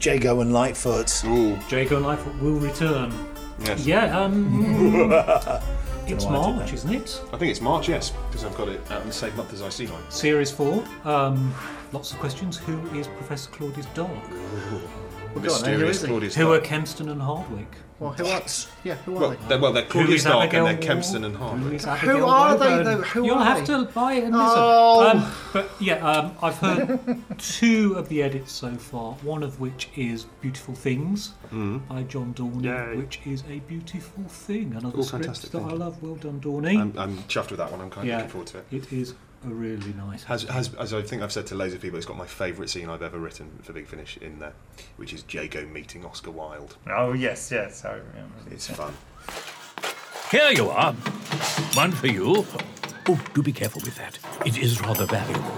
Speaker 1: Jago and Litefoot.
Speaker 3: Jago and Litefoot will return.
Speaker 4: Yes.
Speaker 3: Yeah, um, it's
Speaker 4: Don't know why I did
Speaker 3: March, isn't it?
Speaker 4: I think it's March, yes, because I've got it out in the same month as I see mine.
Speaker 3: Series 4. Um, lots of questions. Who is Professor Claudius Dark?
Speaker 29: Well, go on then, who is he?
Speaker 4: Claudius
Speaker 3: Who are
Speaker 4: Dark.
Speaker 3: Kempston and Hardwick?
Speaker 29: Well, who are? Yeah, who are
Speaker 4: Well,
Speaker 29: they?
Speaker 4: they're, well, they're
Speaker 3: Who
Speaker 4: Claudius
Speaker 3: is
Speaker 4: and
Speaker 3: Abigail
Speaker 4: they're
Speaker 3: Ward?
Speaker 4: Kempston and Hart.
Speaker 3: Who
Speaker 4: Hardwick.
Speaker 3: is Abigail
Speaker 29: are they, though? Who
Speaker 3: You'll
Speaker 29: are
Speaker 3: have
Speaker 29: they?
Speaker 3: to buy it and listen.
Speaker 29: Oh.
Speaker 3: Um, but yeah, um, I've heard two of the edits so far. One of which is "Beautiful Things"
Speaker 4: Mhm.
Speaker 3: by John Dorney,
Speaker 4: Yay.
Speaker 3: which is a beautiful thing. Another
Speaker 4: All
Speaker 3: script
Speaker 4: fantastic,
Speaker 3: that
Speaker 4: thank
Speaker 3: I
Speaker 4: you.
Speaker 3: love. Well done, Dorney.
Speaker 4: I'm, I'm chuffed with that one. I'm kind of
Speaker 3: Yeah,
Speaker 4: looking forward to it.
Speaker 3: It is a really nice.
Speaker 4: Has, has, as I think I've said to loads of people, it's got my favourite scene I've ever written for Big Finish in there, which is Jago meeting Oscar Wilde.
Speaker 1: Oh, yes, yes. I remember.
Speaker 4: It's fun.
Speaker 30: Here you are. One for you. Oh, do be careful with that. It is rather valuable.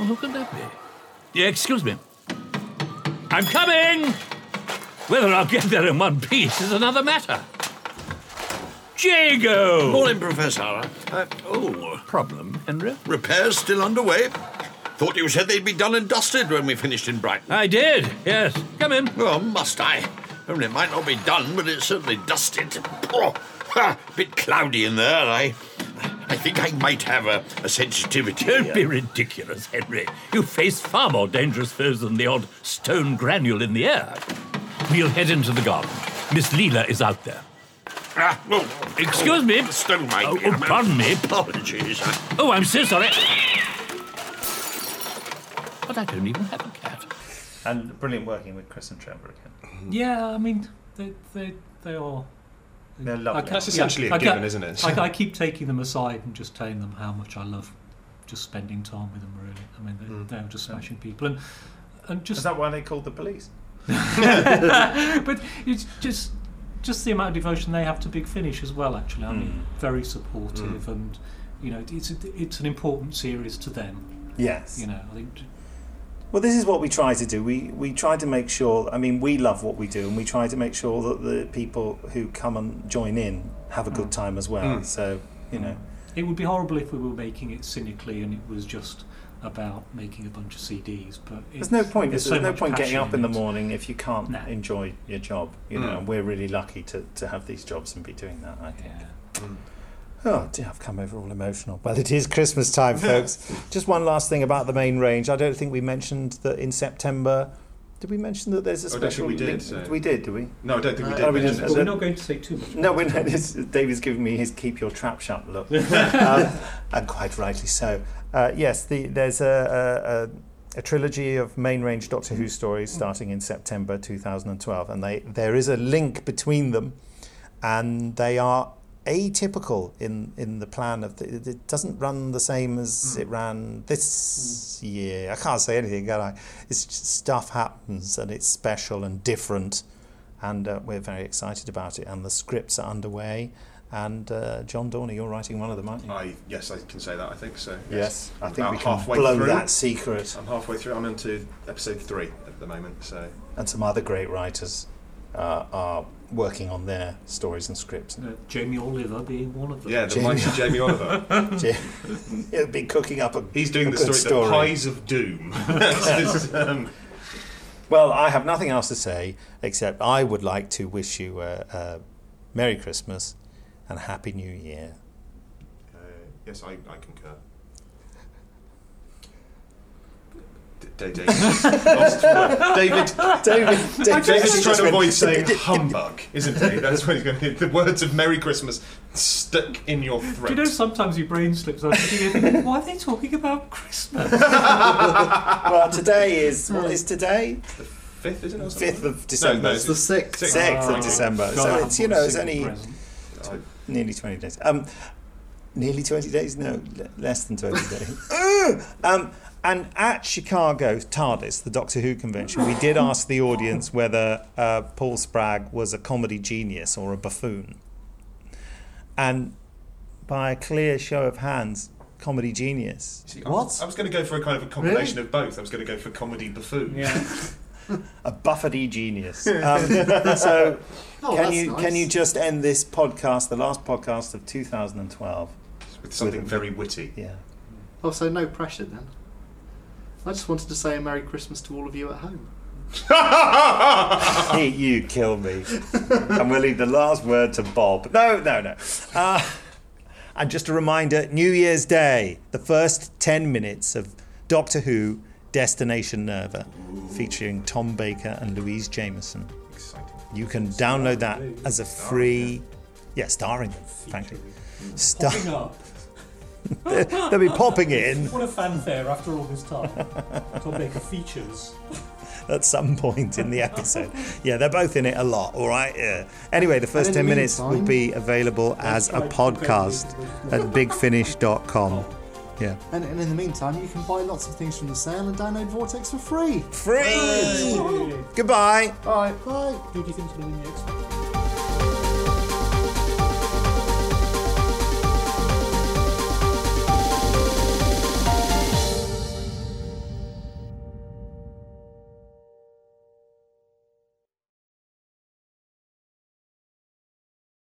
Speaker 30: Oh, look at that be. Yeah, excuse me. I'm coming! Whether I'll get there in one piece is another matter. Jago!
Speaker 15: Morning, Professor. Uh, oh.
Speaker 30: Problem, Henry?
Speaker 15: Repairs still underway. Thought you said they'd be done and dusted when we finished in Brighton.
Speaker 30: I did, yes. Come in.
Speaker 15: Well, must I? Only it might not be done, but it's certainly dusted. Oh, ha, bit cloudy in there. I, I think I might have a, a sensitivity.
Speaker 30: Don't be ridiculous, Henry. You face far more dangerous foes than the odd stone granule in the air. We'll head into the garden. Miss Leela is out there.
Speaker 15: Ah, oh,
Speaker 30: Excuse me.
Speaker 15: Stone might
Speaker 30: Oh,
Speaker 15: be.
Speaker 30: oh, pardon me.
Speaker 15: Apologies.
Speaker 30: Oh, I'm so sorry. But I don't even have a cat.
Speaker 1: And brilliant working with Chris and Trevor again.
Speaker 3: Yeah, I mean, they they they are.
Speaker 1: They're lovely.
Speaker 3: I-
Speaker 4: That's
Speaker 3: yeah,
Speaker 4: essentially a
Speaker 3: I
Speaker 4: given,
Speaker 3: get-
Speaker 4: isn't it?
Speaker 3: I, I keep taking them aside and just telling them how much I love just spending time with them. Really, I mean, they,
Speaker 4: Mm.
Speaker 3: they're just smashing people, and and just
Speaker 1: Is that why they called the police?
Speaker 3: but it's just just the amount of devotion they have to Big Finish as well. Actually, I mean,
Speaker 1: Mm.
Speaker 3: very supportive,
Speaker 1: Mm.
Speaker 3: and you know, it's it's an important series to them.
Speaker 1: Yes.
Speaker 3: You know, I think
Speaker 1: Well, this is what we try to do. We we try to make sure. I mean, we love what we do, and we try to make sure that the people who come and join in have a good time as well.
Speaker 3: Mm.
Speaker 1: So you know,
Speaker 3: It would be horrible if we were making it cynically and it was just about making a bunch of CDs. But
Speaker 1: there's no point. There's,
Speaker 3: so
Speaker 1: no point getting up in the morning if you can't enjoy your job. You know,
Speaker 4: Mm.
Speaker 1: and we're really lucky to, to have these jobs and be doing that. I think.
Speaker 4: Mm.
Speaker 1: Oh dear, I've come over all emotional. Well, it is Christmas time, folks. Just one last thing about the main range. I don't think we mentioned that in September. Did we mention that there's a
Speaker 4: don't think
Speaker 1: special?
Speaker 4: we did,
Speaker 1: link-
Speaker 4: so-
Speaker 1: We did, did we?
Speaker 4: No, I don't think we
Speaker 1: Uh,
Speaker 4: did
Speaker 1: oh,
Speaker 4: mention
Speaker 1: didn't.
Speaker 4: it.
Speaker 3: But we're not going to say too much.
Speaker 1: No, we're not. It's, David's giving me his "keep your trap shut" look, um, and quite rightly so. Uh, yes, the, there's a, a, a, a trilogy of main range Doctor Who stories starting in September 2012, and they there is a link between them, and they are atypical in in the plan of the, it- doesn't run the same as it ran this year. I can't say anything, can I? It's just stuff happens and it's special and different, and uh, we're very excited about it. And the scripts are underway. And uh, John Dorney, you're writing one of them, aren't you?
Speaker 4: I yes, I can say that. I think so.
Speaker 1: Yes, I think we can
Speaker 4: halfway
Speaker 1: blow
Speaker 4: through.
Speaker 1: that secret.
Speaker 4: I'm halfway through. I'm into episode three at the moment. So
Speaker 1: and some other great writers uh, are working on their stories and scripts.
Speaker 3: Uh, Jamie Oliver being one of them.
Speaker 4: yeah, the mighty Jamie Oliver.
Speaker 1: Ja- He'll be cooking up a.
Speaker 4: He's doing
Speaker 1: a
Speaker 4: the
Speaker 1: good
Speaker 4: story, the Pies of Doom. Um,
Speaker 1: Well, I have nothing else to say except I would like to wish you a, a Merry Christmas and a Happy New Year.
Speaker 4: uh, yes, I, I concur. David, lost David,
Speaker 1: David,
Speaker 4: David's trying to avoid saying humbug, isn't he? That's what he's going to The words of Merry Christmas stuck in your throat.
Speaker 3: Do you know sometimes your brain slips? I'm thinking, why are they talking about Christmas?
Speaker 1: well, today is what is today?
Speaker 4: Fifth, isn't it?
Speaker 1: Fifth of December.
Speaker 4: No, no, it's the sixth.
Speaker 1: Sixth
Speaker 4: Sixth.
Speaker 1: of December.
Speaker 4: God,
Speaker 1: So
Speaker 4: haven't
Speaker 1: it's you know it's only nearly twenty days. Um, nearly twenty days? No, le- less than twenty days. Um, and at Chicago TARDIS, the Doctor Who convention, we did ask the audience whether uh, Paul Spragg was a comedy genius or a buffoon, and by a clear show of hands, comedy genius.
Speaker 4: See, I was, I was going to go for a kind of a combination of both. I was going to go for comedy buffoon. Yeah.
Speaker 1: a Buffety genius. Um, so,
Speaker 4: Oh,
Speaker 1: can you
Speaker 4: nice.
Speaker 1: can you just end this podcast, the last podcast of 2012,
Speaker 4: with something
Speaker 1: a-
Speaker 4: very witty?
Speaker 1: Yeah.
Speaker 29: Oh, so no pressure then. I just wanted to say a Merry Christmas to all of you at home.
Speaker 1: you kill me. and we'll leave the last word to Bob. No, no, no. Uh, and just a reminder New Year's Day, the first 10 minutes of Doctor Who Destination Nerva, featuring Tom Baker and Louise Jameson. You can download that as a free. Yeah, starring them, frankly. Star-
Speaker 3: up.
Speaker 1: They'll be popping in
Speaker 3: What a fanfare after all this time. Tom Baker features.
Speaker 1: at some point in the episode. Yeah, they're both in it a lot, all right? Yeah. Anyway, the first 10
Speaker 29: the
Speaker 1: minutes will be available as a podcast at bigfinish.com. Yeah.
Speaker 29: And, and in the meantime, you can buy lots of things from the sale and download Vortex for free.
Speaker 1: Free! Goodbye.
Speaker 29: Bye. Bye.
Speaker 3: Who do you think's going to win the X Factor?